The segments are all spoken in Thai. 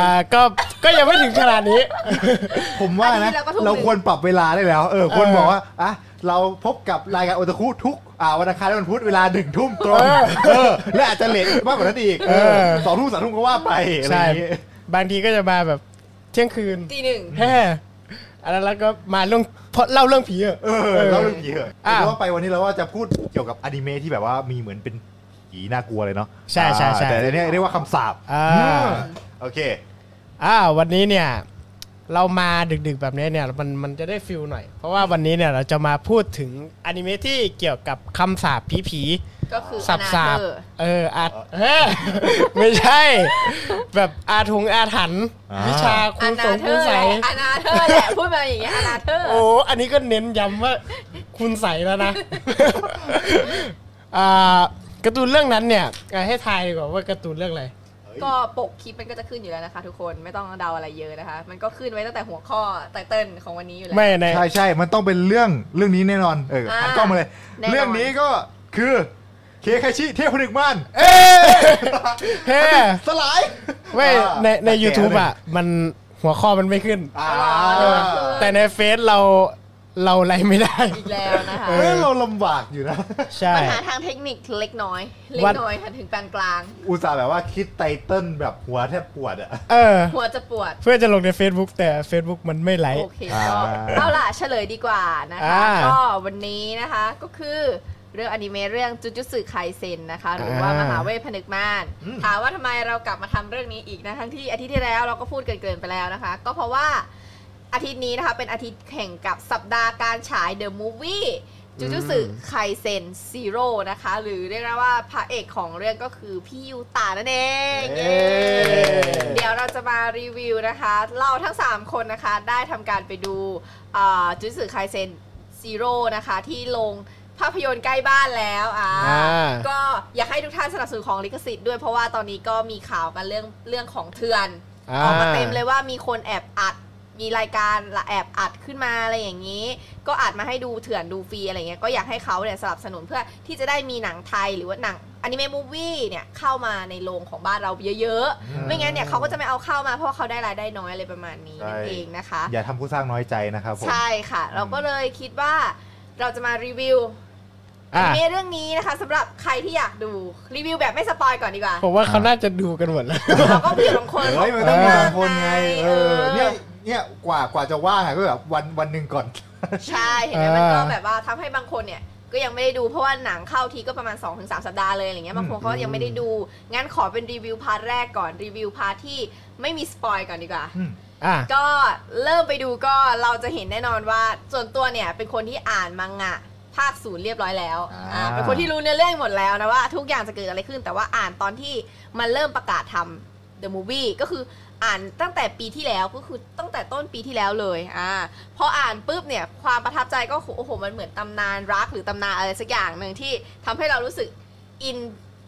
อ่าก็ก็ยังไม่ถึงขนาดนี้ ผมว่าอันนี้นะ เราก็ถูก เราควรปรับเวลาได้แล้ว เออควรเออบอกว่าอะเราพบกับรายการโอตาคุทุกอ่าวันอังคารและวันพุธเวลาหนึ่งทุ่มตรงเออเออและอาจจะเลทมากกว่านั้นอีกเออเออ สองทุ่มสามทุ่มก็ว่าไปอะไรอใช่ย่างงี้บางทีก็จะมาแบบเที่ยงคืนตีหนึ่งแฮ่อันนั้นแล้วก็มาเรื่องเพราะเล่าเรื่องผีอะ เออเล่าเรื่องผีเหอะอะเพราะว่าไปวันนี้เราว่าจะพูดเกี่ยวกับอนิเมะที่แบบว่ามีเหมือนเป็นผีน่ากลัวเลยเนาะใช่ใช่ใช่อ่าแต่อันเนี้ยเรียกว่าคำสาปอ่า โอเคอ่าวันนี้เนี่ยเรามาดึกๆแบบนี้เนี่ยมันมันจะได้ฟิลหน่อย เพราะว่าวันนี้เนี่ยเราจะมาพูดถึงอนิเมะที่เกี่ยวกับคำสาปผีก็คือๆสับอสานาบเธอร์เอออาเฮ้ยไม่ใช่ แบบอาถงอาถรรพ์อ่า วิชาคุอณสนางเธคุอณร์ใส แหละอนาเธอร์แหละพูดมาอย่างเงี้ยอนาเธอร์ โอ้ อันนี้ก็เน้นย้ำว่าคุณใสแล้วนะ อ่าการ์ตูนเรื่องนั้นเนี่ยอะให้ทายดีกว่าว่าการ์ตูนเรื่องอะไร ก็ปกคลิปมันก็จะขึ้นอยู่แล้วนะคะ ทุกคนไม่ต้องเดาอะไรเยอะนะคะ มันก็ขึ้นไว้ตั้งแต่หัวข้อไตเติ้ลของวันนี้อยู่แล้ว ไม่ในใช่ใช่มันต้องเป็นเรื่องเรื่องนี้แน่นอน เอออ่าหันกล้องมาเลย แน่นอน เรื่องนี้ก็คือเคคาชิเทพผนึกม่านเอ้ยเฮ้สลายไม่อ่าในใน แต่แก YouTube เลยอะ มันหัวข้อมันไม่ขึ้น อ่าอ๋อแต่ในเฟซเรา เราอะไรไม่ได้ อีกแล้วนะคะเอเอ้ยเราลำบากอยู่นะ ใช่ ปัญหาทางเทคนิคเล็กน้อย เล็วักดน้อยค่ะถึงปานกลาง อุตส่าห์แบบว่าคิดไตเติ้ลแบบหัวแทบปวดอะเออ หัวจะปวด เพื่อจะลงใน Facebook แต่ Facebook มันไม่ไลค์โอเคอ่า ก็เอาล่ะเฉลยดีกว่านะคะ อ่าก็วันนี้นะคะก็คือเรื่องอนิเมะเรื่องจุจุสึไคเซนนะคะ หรือว่าอ่าม มหาเวทผนึกม่านอืมถามว่าทำไมเรากลับมาทำเรื่องนี้อีกนะทั้งที่อาทิตย์ที่แล้วเราก็พูดเกินๆไปแล้วนะคะ ก็เพราะว่า อาทิตย์นี้นะคะ เป็นอาทิตย์แข่งกับสัปดาห์การฉาย The Movie Jujutsu Kaisen Zero นะคะ หรือเรียกได้ว่าพระเอกของเรื่องก็คือพี่ยูตานั่นเองเย้เดี๋ยวเราจะมารีวิวนะคะ เราทั้ง 3 คนนะคะ ได้ทำการไปดู Jujutsu Kaisen Zero นะคะ ที่โรงภาพยนตร์ใกล้บ้านแล้วอ่าอ่าก็อยากให้ทุกท่านสนับสนุนของลิขสิทธิ์ด้วยเพราะว่าตอนนี้ก็มีข่าวกันเรื่องเรื่องของเถื่อนอ่าออกมาเต็มเลยว่ามีคนแอบอัด มีรายการละแอบอัดขึ้นมาอะไรอย่างนี้ ก็อัดมาให้ดูเถื่อนดูฟรีอะไรเงี้ยก็อยากให้เขาเนี่ยสนับสนุนเพื่อที่จะได้มีหนังไทยหรือว่าหนังอนิเมะมูฟวี่เนี่ยเข้ามาในโรงของบ้านเราเยอะๆ ไม่งั้นเนี่ยเขาก็จะไม่เอาเข้ามาเพราะว่าเขาได้รายได้น้อยอะไรประมาณนี้นั่นใช่เองนะคะ อย่าทำผู้สร้างน้อยใจนะครับผมใช่ค่ะ เราก็เลยคิดว่าเราจะมารีวิวออะนิเมะเรื่องนี้นะคะสำหรับใครที่อยากดูรีวิวแบบไม่ spoil ก่อนดีกว่าผมว่าเขาน่าจะดูกันหมดแล้วเราก็เผื่อบางคนเฮ้ยมันต้องมีบางคนไงเออเอเนี่ยอ เนี่ยกว่ากว่าจะว่างอะก็แบบวันวันหนึ่งก่อน ใช่เห็นไหมอ่ามัมันก็แบบว่าทำให้บางคนเนี่ยก็ยังไม่ได้ดูเพราะว่าหนังเข้าทีก็ประมาณ 2-3 สัปดาห์เลยอะไรเงี้ยบางคนเขาก็ยังไม่ได้ดู งั้นขอเป็นรีวิว part แรกก่อนรีวิว part ที่ไม่มี spoil ก่อนดีกว่าอะก็เริ่มไปดูก็เราจะเห็นแน่นอนว่าส่วนตัวเนี่ยเป็นคนที่อ่านมังงะภาคศูนย์เรียบร้อยแล้วอ่าอ่าเป็นคนที่รู้เนื้อเรื่องหมดแล้วนะว่าทุกอย่างจะเกิดอะไรขึ้น แต่ว่าอ่านตอนที่มันเริ่มประกาศทำ The Movie ก็คือ อ่านตั้งแต่ปีที่แล้วก็คือตั้งแต่ต้นปีที่แล้วเลยอ่าพออ่านปุ๊บเนี่ยความประทับใจก็โอ้โหมันเหมือนตำนานรักหรือตำนานอะไรสักอย่างหนึ่งที่ทำให้เรารู้สึกอิน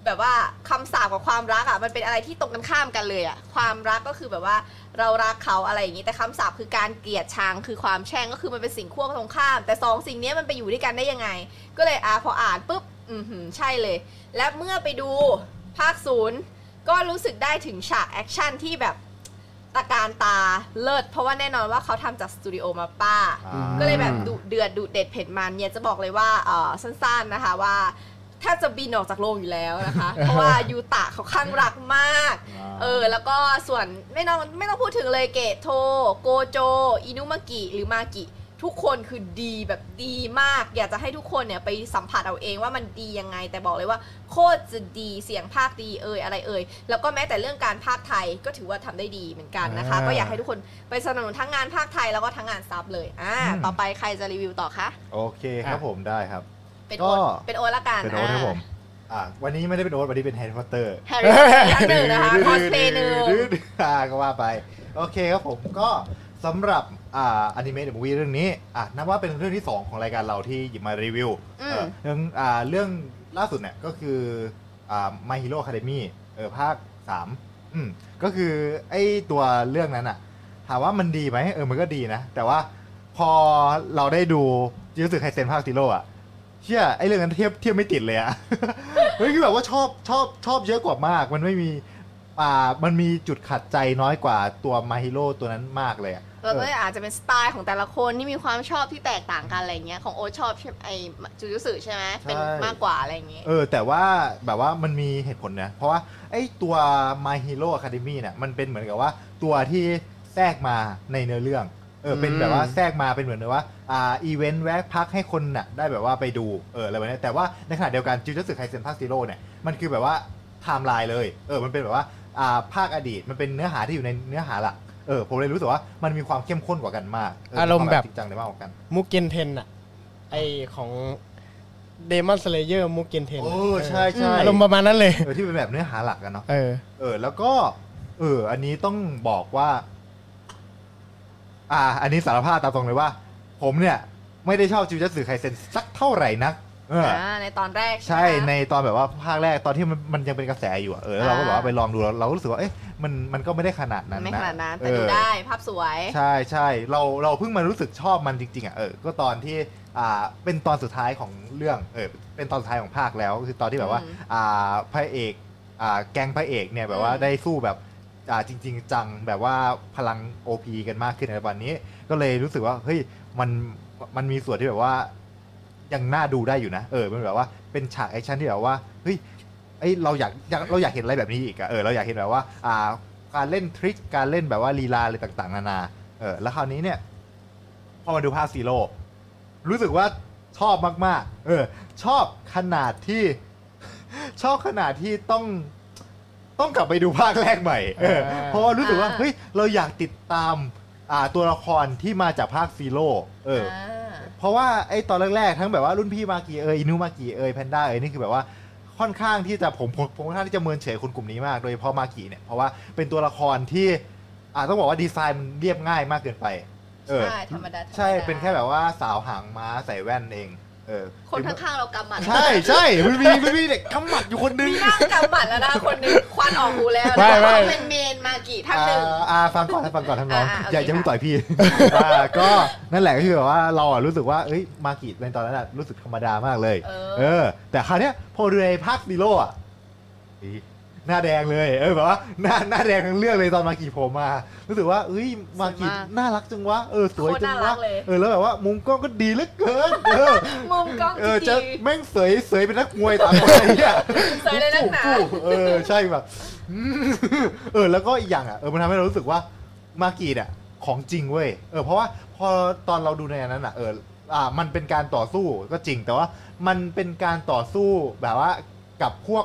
แบบว่าคำสาปกับความรักอะมันเป็นอะไรที่ตรงกันข้ามกันเลยอะความรักก็คือแบบว่าเรารักเขาอะไรอย่างนี้แต่คำสาปคือการเกลียดชังคือความแช่งก็คือมันเป็นสิ่งขั้วตรงข้าม แต่สองสิ่งนี้มันไปอยู่ด้วยกันได้ยังไง ก็เลยอะพออ่านปุ๊บอือหือใช่เลย และเมื่อไปดูภาคศูนย์ก็รู้สึกได้ถึงฉากแอคชั่นที่แบบ ตระการตาเลิศเพราะว่าแน่นอนว่าเขาทำจากสตูดิโอ MAPPA อ่า ก็เลยแบบดุเดือดดุเด็ดเผ็ดมันเนี่ยจะบอกเลยว่าเออสั้นๆนะคะว่าแทบจะบินออกจากโรงอยู่แล้วนะคะ เพราะว่ายูตะเขาคลั่งรักมาก เออแล้วก็ส่วนไม่ต้องไม่ต้องพูดถึงเลยเกะโท โกโจ อินุมากิหรือมากิ ทุกคนคือดีแบบดีมาก อยากจะให้ทุกคนเนี่ยไปสัมผัสเอาเองว่ามันดียังไง แต่บอกเลยว่า โคตรจะดีเสียงพากย์ดีเอ่ยอะไรเอ่ยแล้วก็แม้แต่เรื่องการพากย์ไทยก็ถือว่าทำได้ดีเหมือนกันนะคะอ่าก็อยากให้ทุกคนไปสนับสนุนทั้งงานพากย์ไทยแล้วก็ทั้งงาน sub เลยอ่าอืมต่อไปใครจะรีวิวต่อคะโอเคครับผมได้ครับ เป็นก็โอ๊ตเป็นโอ๊ตละกันเป็นโอ๊ตครับผมอ่าวันนี้ไม่ได้เป็นโอ๊ตวันนี้เป็นแฮร์รี่พอตเตอร์แฮร์รี่พอตเตอร์หนึ่งนะคะคอสเพลย์หนึ่งอ่าก็ว่าไป โอเคครับผมก็สำหรับ อ่าอนิเมะ The Movie เรื่องนี้อะนับว่าเป็นเรื่องที่ 2 ของรายการเราที่หยิบมารีวิวอืม เออเรื่องอ่าเรื่องล่าสุดเนี่ยก็คืออ่า My Hero Academy เออภาค 3 อืมก็คือไอ้ตัวเรื่องนั้นอะถามว่ามันดีไหมเออมันก็ดีนะ แต่ว่าพอเราได้ดู Jujutsu Kaisen ภาค Zero อะเชื่อไอ้เรื่องนั้นเทียบเทียบไม่ติดเลยอะ เฮ้ยคือแบบว่าชอบชอบชอบเยอะกว่ามาก มันไม่มี อ่ามันมีจุดขัดใจน้อยกว่าตัว My Hero ตัวนั้นมากเลยอะ แล้วก็เอออาจจะเป็นสไตล์ของแต่ละคนที่มีความชอบที่แตกต่างกันอะไรเงี้ยของโอตชอบใช่ไอ Jujutsu ใช่ไหมเป็นมากกว่าอะไรเงี้ยเออแต่ว่าแบบว่ามันมีเหตุผลนะเพราะว่าไอ้ตัว My Hero Academy เนี่ยมันเป็นเหมือนกับว่าตัวที่แทรกมาในเนื้อเรื่องเออเป็นอืมแบบว่าแทรกมาเป็นเหมือนกับว่าอ่าอีเวนต์แวะพักให้คนน่ะได้แบบว่าไปดูเอออะไรแบบนี้แต่ว่าในขณะเดียวกัน Jujutsu Kaisen ภาค zero เนี่ยมันคือแบบว่าไทม์ไลน์เลยเออมันเป็นแบบว่าอ่าภาคอดีตมันเป็นเนื้อหาที่อยู่ในเนื้อหาหลัก เออผมเลยรู้สึกว่ามันมีความเข้มข้นกว่ากันมากเอารมณ์แบบ จริงจังเลยมากกว่ากัน Mugen Train อะไอของ Demon Slayer Mugen Train โอ้ใช่ใช่อารมณ์ประมาณนั้นเลย เออที่เป็นแบบเนื้อหาหลักกันเนาะเออ เออ แล้วก็ เออ อันนี้ต้องบอกว่า อ่า อันนี้สารภาพตามตรงเลยว่า ผมเนี่ย ไม่ได้ชอบจิวจัตสึไคเซนสักเท่าไหร่นัก เออออ่าในตอนแรกใช่ไหม ในตอนแบบว่าภาคแรกตอนที่มันมันยังเป็นกระแสอยู่อะเออแล้วเราก็แบบว่าไปลองดูแล้วเราก็รู้สึกว่าเอ๊ะมันมันก็ไม่ได้ขนาดนั้นไม่นะขนาดนั้นเอแต่อดูได้ภาพสวย ใช่ใช่เราเราเพิ่งมารู้สึกชอบมันจริงๆอะเออก็ตอนที่อ่าเป็นตอนสุดท้ายของเรื่องเออเป็นตอนสุดท้ายของภาคแล้วคือตอนที่แบบว่าอืมอ่าพระเอกอ่าแก๊งพระเอกเนี่ยแบบว่าอืม ได้สู้แบบอ่าจริง ๆ จังแบบว่าพลัง OP กันมากขึ้นในวันนี้ ก็เลยรู้สึกว่าเฮ้ยมันมันมีส่วนที่แบบว่า ยังน่าดูได้อยู่นะ เออมันแบบว่าเป็นฉากแอคชั่นที่แบบว่าเฮ้ยไอยเราอยากอยากเราอยากเห็นอะไรแบบนี้อีกอะเออเราอยากเห็นแบบว่าอ่า การเล่น trick การเล่นแบบว่าลีลาอะไรต่างๆ นานาเออแล้วคราวนี้เนี่ยพอมาดูภาค zero รู้สึกว่าชอบมากๆ เออ ชอบขนาดที่ ชอบขนาดที่ต้องต้องกลับไปดูภาคแรกใหม่เอออ่าเพราะว่ารู้สึกว่าอ่าเฮ้ยเราอยากติดตามอ่าตัวละครที่มาจากภาค zero เออ เพราะว่าไอ้ตอนแรกๆทั้งแบบว่ารุ่นพี่มากิเอยอินุมากิเอยแพนด้าเอยนี่คือแบบว่าค่อนข้างที่จะผมผมผมค่อนข้างที่จะเมินเฉยคนกลุ่มนี้มาก โดยเฉพาะมากิเนี่ยเพราะว่าเป็นตัวละครที่อ่าต้องบอกว่าดีไซน์มันเรียบง่ายมากเกินไป เออใช่ธรรมดาธรรมดา ใช่เป็นแค่แบบว่าสาวหางม้าใส่แว่นเอง เออคนข้างๆเรากำหมัดใช่ใช่มันมีมันมีเด็กกำหมัดอยู่คนนึงมีหน้ากำหมัดแล้วนะคนหนึ่งควันออกหูแล้วไม่นะไม่เป็นเมนมากี่ท่านหนึ่งอ่าอ่าฟังก่อนฟังก่อนท่านน้องอ่าโอเคอย่าอย่าเพิ่งค่ะต่อยพี่อ่าก็นั่นแหละก็คือแบบว่าเราอะรู้สึกว่าเอ้ยมากิในตอนนั้นอะรู้สึกธรรมดามากเลย เอเอออแต่คราวเนี้ยพอดูในภาคซีโร่อะอี หน้าแดงเลย เออแบบว่าหน้าหน้าแดงทั้งเรื่องเลยตอนมากีโผมมา รู้สึกว่าเอ้ยมากีสวยมากน่ารักจังวะเออสวยจังโคตรน่ารัวะกเลย เออแล้วแบบว่ามุมกล้องก็ดีเหลือเกินเออมุมกล้องเออดีจะแม่งเสยเสยเป็นนักมวยตามอะไรเนี่ยเสยเลยนักหนาฟู่ฟู่เออใช่แบบอืมเออแล้วก็อีกอย่างอะเออมันทำให้เรารู้สึกว่ามากีเนี่ยของจริงเว้ยเออเพราะว่าพอตอนเราดูในอันนั้นอะเอออ่ามันเป็นการต่อสู้ก็จริงแต่ว่ามันเป็นการต่อสู้แบบว่ากับพวก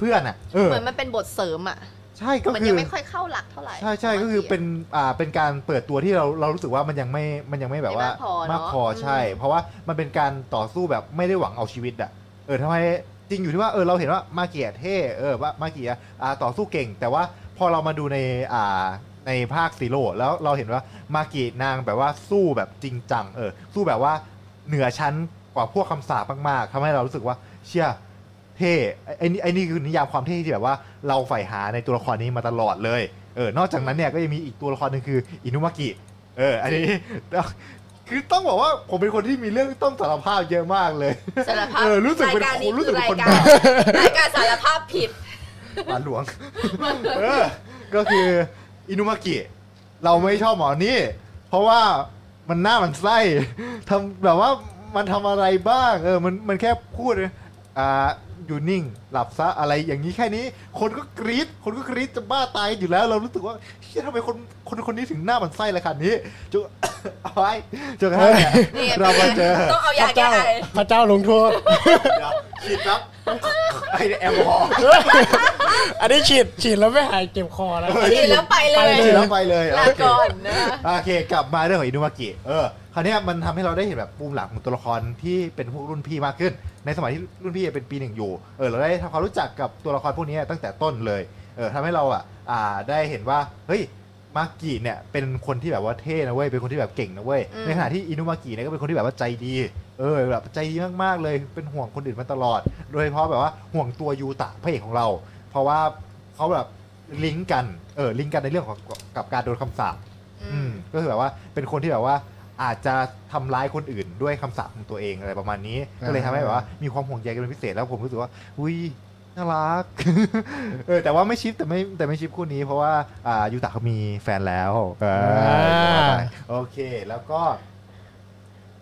เพื่อนๆอะเออเหมือนมันเป็นบทเสริมอะใช่ก็มันคืยัองไม่ค่อยเข้าหลักเท่าไหร่ใช่ใช่ก็คือเป็นอ่าเป็นการเปิดตัวที่เราเรารู้สึกว่ามันยังไม่มันยังไม่แบบว่าไม่มากพอเนอะมากพอใช่อืมเพราะว่ามันเป็นการต่อสู้แบบไม่ได้หวังเอาชีวิตอะเออทำไมจริงอยู่ที่ว่าเออเราเห็นว่ามาเกียเท่เออว่ามาเกียอ่าต่อสู้เก่ง แต่ว่าพอเรามาดูในอ่าในภาคซีโร่แล้วเราเห็นว่ามาเกียนางแบบว่าสู้แบบจริงจังเออสู้แบบว่าเหนือชั้นกว่าพวกคำสาปมากๆทำให้เรารู้สึกว่าเชี่ย เท่ไอ้ไอ้นี่ไอ้นี่คือนิยามความเท่ที่แบบว่าเราใฝ่หาในตัวละครนี้มาตลอดเลยเออนอกจากนั้นเนี่ยก็ยังมีอีกตัวละครหนึ่งคืออินุมากิเอออันนี้ คือต้องบอกว่าผมเป็นคนที่มีเรื่องต้องสารภาพเยอะมากเลย สารภาพเออรู้สึกเป็นรายการคนนี้รู้สึกคือเป็นรายคนการบ้ารายการสารภาพผิด หลานหลวง เออ ก็คืออินุมากิ เราไม่ชอบหมอนี่ เพราะว่ามันหน้ามันไส้ทำแบบว่ามันทำอะไรบ้าง เออ มันมันแค่พูดอ่า อยู่นิ่ง หลับซะอะไรอย่างนี้แค่นี้ คนก็กรี๊ดคนก็กรี๊ดจะบ้าตายอยู่แล้ว เรารู้สึกว่าเชี่ยทำไมคนคนคนนี้ถึงหน้ามันไส้ละขนาดนี้จน เอาไว้จนกระทั่งเนี่ยนี่เรามาเจอต้องเอาพยาระแก้เจ้าไอพระเจ้าลงโทษ เดี๋ยวฉีดครับไอแอลกอฮอล์อันนี้ฉีดฉีดแล้วไม่หายเจ็บคอแล้ว ฉีดแล้วไปเลยไปฉีดแล้วไปเลย ลาโอเคก่อนนะ โอเค กลับมาเรื่องของอินุมากิ เออ คราวเนี้ยมันทำให้เราได้เห็นแบบปูมหลังของตัวละครที่เป็นพวกรุ่นพี่มากขึ้น ในสมัยที่รุ่นพี่เป็นปีหนึ่งอยู่เออเราได้ทำความรู้จักกับตัวละครพวกนี้ตั้งแต่ต้นเลยเออทำให้เราอะอ่าได้เห็นว่าเฮ้ยมากิเนี่ยเป็นคนที่แบบว่าเท่นะเว้ยเป็นคนที่แบบเก่งนะเว้ยอืมในขณะที่อินุมากิเนี่ยก็เป็นคนที่แบบว่าใจดี เออแบบใจดีมากๆเลยเป็นห่วงคนอื่นมาตลอด โดยเฉพาะแบบว่าห่วงตัวยูตะพระเอกของเรา เพราะว่าเขาแบบลิงก์กันเออลิงก์กันในเรื่องของกับการโดนคำสาปอืมก็คือแบบว่าเป็นคนที่แบบว่า อาจจะทำร้ายคนอื่นด้วยคำสาปของตัวเองอะไรประมาณนี้ ก็เลยทำให้แบบว่ามีความห่วงใยกันเป็นพิเศษแล้วผมรู้สึกว่าอุ้ยน่ารัก เออแต่ว่าไม่ชิปแต่ไม่แต่ไม่ชิปคู่นี้เพราะว่าอ่ายูตะเขามีแฟนแล้วเอออ่าโอเคแล้วก็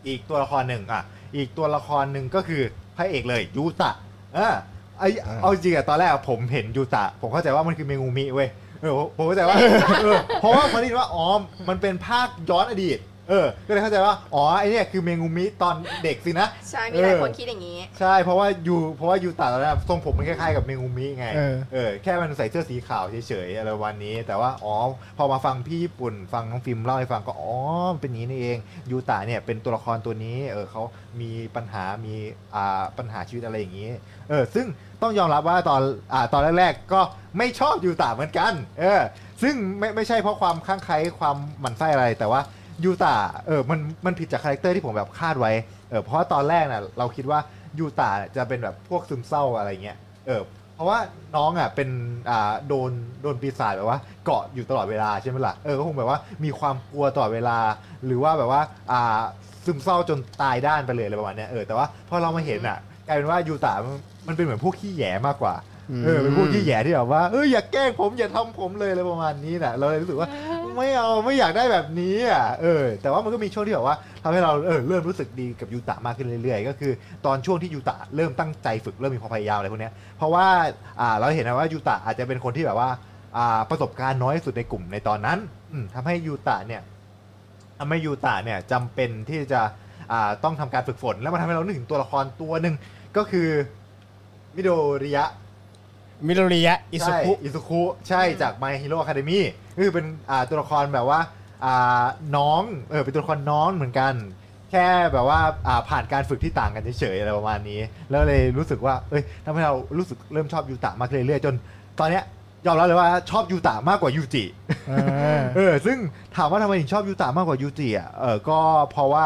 อีกตัวละครหนึ่งอะ อีกตัวละครหนึ่งก็คือพระเอกเลยยูตะเออไอเอาจริงอะตอนแรกอะผมเห็นยูตะ ผมเข้าใจว่ามันคือเมงูมิเว้ยเออผมเข้าใจว่า เออเพราะว่าพอได้ยินว่าอ๋อมันเป็นภาคย้อนอดีต เออ ก็เลยเข้าใจว่าอ๋อไอเนี่ยคือเมงูมิตอนเด็กสินะ ใช่ มีหลายเออคนคิดอย่างนี้ ใช่เพราะว่ายูเพราะว่ายูตะตอนนั้นทรงผมมันคล้ายๆกับเมงูมิไงเออ เออแค่มันใส่เสื้อสีขาวเฉยๆอะไรวันนี้ แต่ว่าอ๋อพอมาฟังพี่ญี่ปุ่นฟังน้องฟิล์มเล่าให้ฟังก็อ๋อมันเป็นอย่างนี้นี่เองยูตะเนี่ยเป็นตัวละครตัวนี้เออเขามีปัญหามีอ่าปัญหาชีวิตอะไรอย่างนี้เออซึ่งต้องยอมรับว่าตอนอ่าตอนแรกๆก็ไม่ชอบยูตะเหมือนกัน เออซึ่งไม่ไม่ใช่เพราะความข้างใครความหมั่นไส้อะไรแต่ว่า ยูตะเออมันมันผิดจาก character ที่ผมแบบคาดไว้เออเพราะว่าตอนแรกน่ะเราคิดว่ายูตะจะเป็นแบบพวกซึมเศร้าอะไรเงี้ยเออเพราะว่าน้องอะเป็นอ่าโดนโดนปีศาจแบบว่าเกาะอยู่ตลอดเวลาใช่ไหมล่ะเออก็คงแบบว่ามีความกลัวตลอดเวลา หรือว่าแบบว่าอ่าซึมเศร้าจนตายด้านไปเลยอะไรประมาณเนี้ยเออแต่ว่าพอเรามาเห็นอะกลายเป็นว่ายูตะมันเป็นเหมือนพวกขี้แย่มากกว่า เออเป็นพวกที่แหย่ที่แบบว่าเอออย่าแกล้งผมอย่าทำผมเลยอะไรประมาณนี้แหละเราเลยรู้สึกว่าไม่เอาไม่อยากได้แบบนี้อะเออ แต่ว่ามันก็มีช่วงที่แบบว่าทำให้เราเออเริ่มรู้สึกดีกับยูตะมากขึ้นเรื่อยๆ ก็คือตอนช่วงที่ยูตะเริ่มตั้งใจฝึกเริ่มมีความพยายามอะไรพวกเนี้ยเพราะว่าอ่าเราเห็นนะว่ายูตะอาจจะเป็นคนที่แบบว่าอ่าประสบการณ์น้อยที่สุดในกลุ่มในตอนนั้นอืมทำให้ยูตะเนี่ยทำให้ยูตะเนี่ยจำเป็นที่จะอ่าต้องทำการฝึกฝน แล้วมันทำให้เรานึกถึงตัวละครตัวหนึ่งก็คือมิโดริยะ มิโรริยะอิสุคุใช่อิสุคุใช่จาก My Hero Academy คือเป็นอ่าตัวละครแบบว่าอ่าน้องเออเป็นตัวละครน้องเหมือนกัน แค่แบบว่าอ่าผ่านการฝึกที่ต่างกันเฉยๆอะไรประมาณนี้ แล้วเลยรู้สึกว่าเอ้ยทำให้เรารู้สึกเริ่มชอบยูตะมากขึ้นเรื่อยๆจน ตอนเนี้ยยอมรับเลยว่าชอบยูตะมากกว่ายูจิ เออซึ่งถามว่าทำไมถึงชอบยูตะมากกว่ายูจิอะเออก็เพราะว่า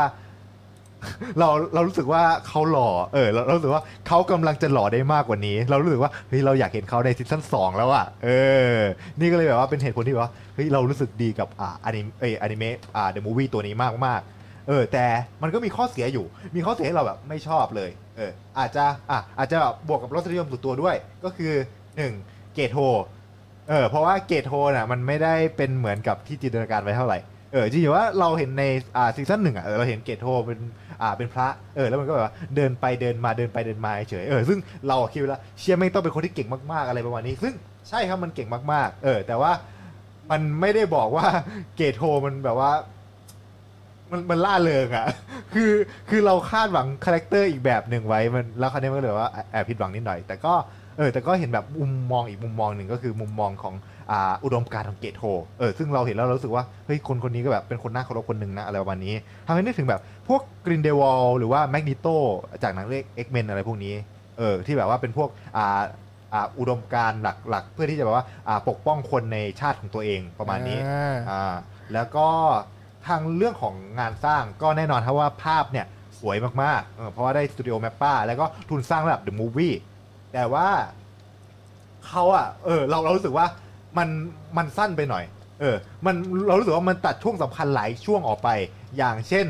เราเรารู้สึกว่าเขาหล่อเออเราเรารู้สึกว่าเขากำลังจะหล่อได้มากกว่านี้ เรารู้สึกว่าเฮ้ยเราอยากเห็นเขาใน season สองแล้วอะเออ นี่ก็เลยแบบว่าเป็นเหตุผลที่แบบว่าเฮ้ยเรารู้สึกดีกับอ่าอนิเอยอนิเมะอ่า the movie ตัวนี้มากมากเออแต่มันก็มีข้อเสียอยู่ มีข้อเสียให้เราแบบไม่ชอบเลยเอออาจจะอะอาจจะแบบบวกกับรสนิยมส่วนตัวด้วย ก็คือหนึ่งเกตโทเออเพราะว่าเกตโทน่ะมันไม่ได้เป็นเหมือนกับที่จินตนาการไว้เท่าไหร่เออจริงๆว่าเราเห็นในอ่า season หนึ่งอะเออเราเห็นเกตโทเป็น อ่าเป็นพระเออแล้วมันก็แบบว่าเดินไปเดินมาเดินไปเดินมาเฉยเออซึ่งเราคิดว่าเชียร์ไม่งต้องเป็นคนที่เก่งมากๆอะไรประมาณนี้ ซึ่งใช่ครับมันเก่งมากๆ เออ แต่ว่ามันไม่ได้บอกว่าเกตโทมันแบบว่า มันมันร่าเริงอะคือคือเราคาดหวัง character อีกแบบหนึ่งไว้มันแล้วคราวนี้มันก็เลยว่าแอบผิดหวังนิดหน่อย แต่ก็เออแต่ก็เห็นแบบมุมมองอีกมุมมองหนึ่งก็คือมุมมองของ อ่าอุดมการณ์ของเกตโทเออซึ่งเราเห็นแล้วเรารู้สึกว่าเฮ้ยคนคนนี้ก็แบบเป็นคนน่าเคารพคนหนึ่งนะอะไรประมาณนี้ทำให้นึกถึงแบบพวกกรินเดลวัลด์หรือว่าแมกนิโตจากหนังเรื่อง X-Men อะไรพวกนี้เออที่แบบว่าเป็นพวกอ่าอ่าอุดมการณ์หลักๆ เพื่อที่จะแบบว่าอ่าปกป้องคนในชาติของตัวเองประมาณนี้อ่าอ่าแล้วก็ทางเรื่องของงานสร้างก็แน่นอนครับว่าภาพเนี่ยสวยมากๆเออเพราะว่าได้สตูดิโอ MAPPA แล้วก็ทุนสร้างระดับ the movie แต่ว่าเขาอะเออเราเรารู้สึกว่า มันมันสั้นไปหน่อย เออ มันเรารู้สึกว่ามันตัดช่วงสำคัญหลายช่วงออกไป อย่างเช่น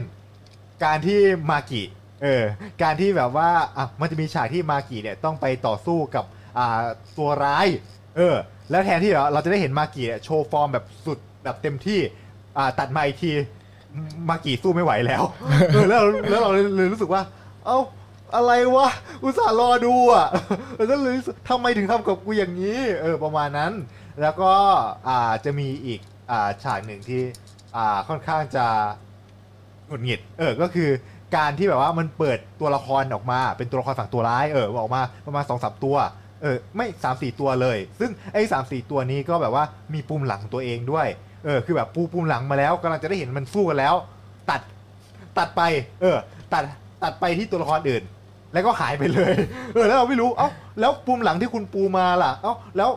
การที่มากิเออ การที่แบบว่าอะมันจะมีฉากที่มากิเนี่ยต้องไปต่อสู้กับอ่าตัวร้าย เออ แล้วแทนที่เราจะได้เห็นมากิเนี่ยโชว์ฟอร์มแบบสุดแบบเต็มที่อ่าตัดมาอีกทีมากิสู้ไม่ไหวแล้วเออแล้วแล้วเราเลยรู้สึกว่า เอ้าอะไรวะ อุตส่าห์รอดูอะแล้วก็เลยรู้สึกทำไมถึงทำกับกูอย่างนี้ เออ ประมาณนั้น แล้วก็อ่าจะมีอีกอ่าฉากหนึ่งที่อ่าค่อนข้างจะหงุดหงิดเออก็คือการที่แบบว่ามันเปิดตัวละครออกมา เป็นตัวละครฝั่งตัวร้ายเออออกมาประมาณสองสามตัวเออไม่สามสี่ตัวเลย ซึ่งไอ้สามสี่ตัวนี้ก็แบบว่ามีปุ่มหลังตัวเองด้วยเออคือแบบปูปุ่มหลังมาแล้วกำลังจะได้เห็นมันสู้กันแล้ว ตัดตัดไป เออ ตัดตัดไปที่ตัวละครอื่น แล้วก็หายไปเลย เออ แล้วเราไม่รู้เอ้าแล้วปุ่มหลังที่คุณปูมาล่ะเอ้าแล้ว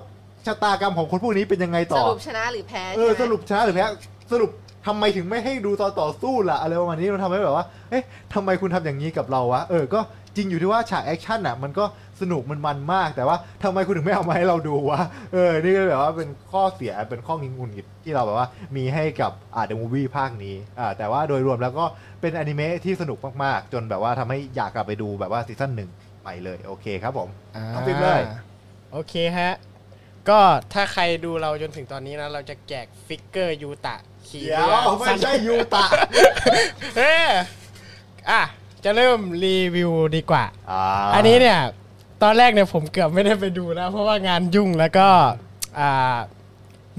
ชะตากรรมของคนพวกนี้เป็นยังไงสต่อรุปชนะหรือแพ้เออใช่สไหมรุปชนะหรือแพ้สรุปทำไมถึงไม่ให้ดูตอนต่อสู้ล่ะอะไรประมาณนี้มันทำให้แบบว่า เอ๊ะทำไมคุณทำอย่างนี้กับเราวะเออก็จริงอยู่ที่ว่าฉากแอคชั่นอะมันก็สนุกมันมันมาก แต่ว่าทำไมคุณถึงไม่เอามาให้เราดูวะเออนี่ก็แบบว่าเป็นข้อเสียเป็นข้อหงุดหงิดที่เราแบบว่ามีให้กับอ่า the movie ภาคนี้อ่าแต่ว่าโดยรวมแล้วก็เป็นอนิเมะที่สนุกมากๆ จนแบบว่าทำให้อยากกลับไปดูแบบว่า season หนึ่งใหม่เลยโอเคครับผม อ่าน้องฟิล์มเลยกโอเคฮะ ก็ถ้าใครดูเราจนถึงตอนนี้นะ เราจะแจก figure ยูตะขี่เดี๋ยเรือวไม่ใช่ยูตะเฮ้ยอะ จะเริ่มรีวิวดีกว่าอ่า อันนี้เนี่ย ตอนแรกเนี่ยผมเกือบไม่ได้ไปดูนะ เพราะว่างานยุ่งแล้วก็อ่า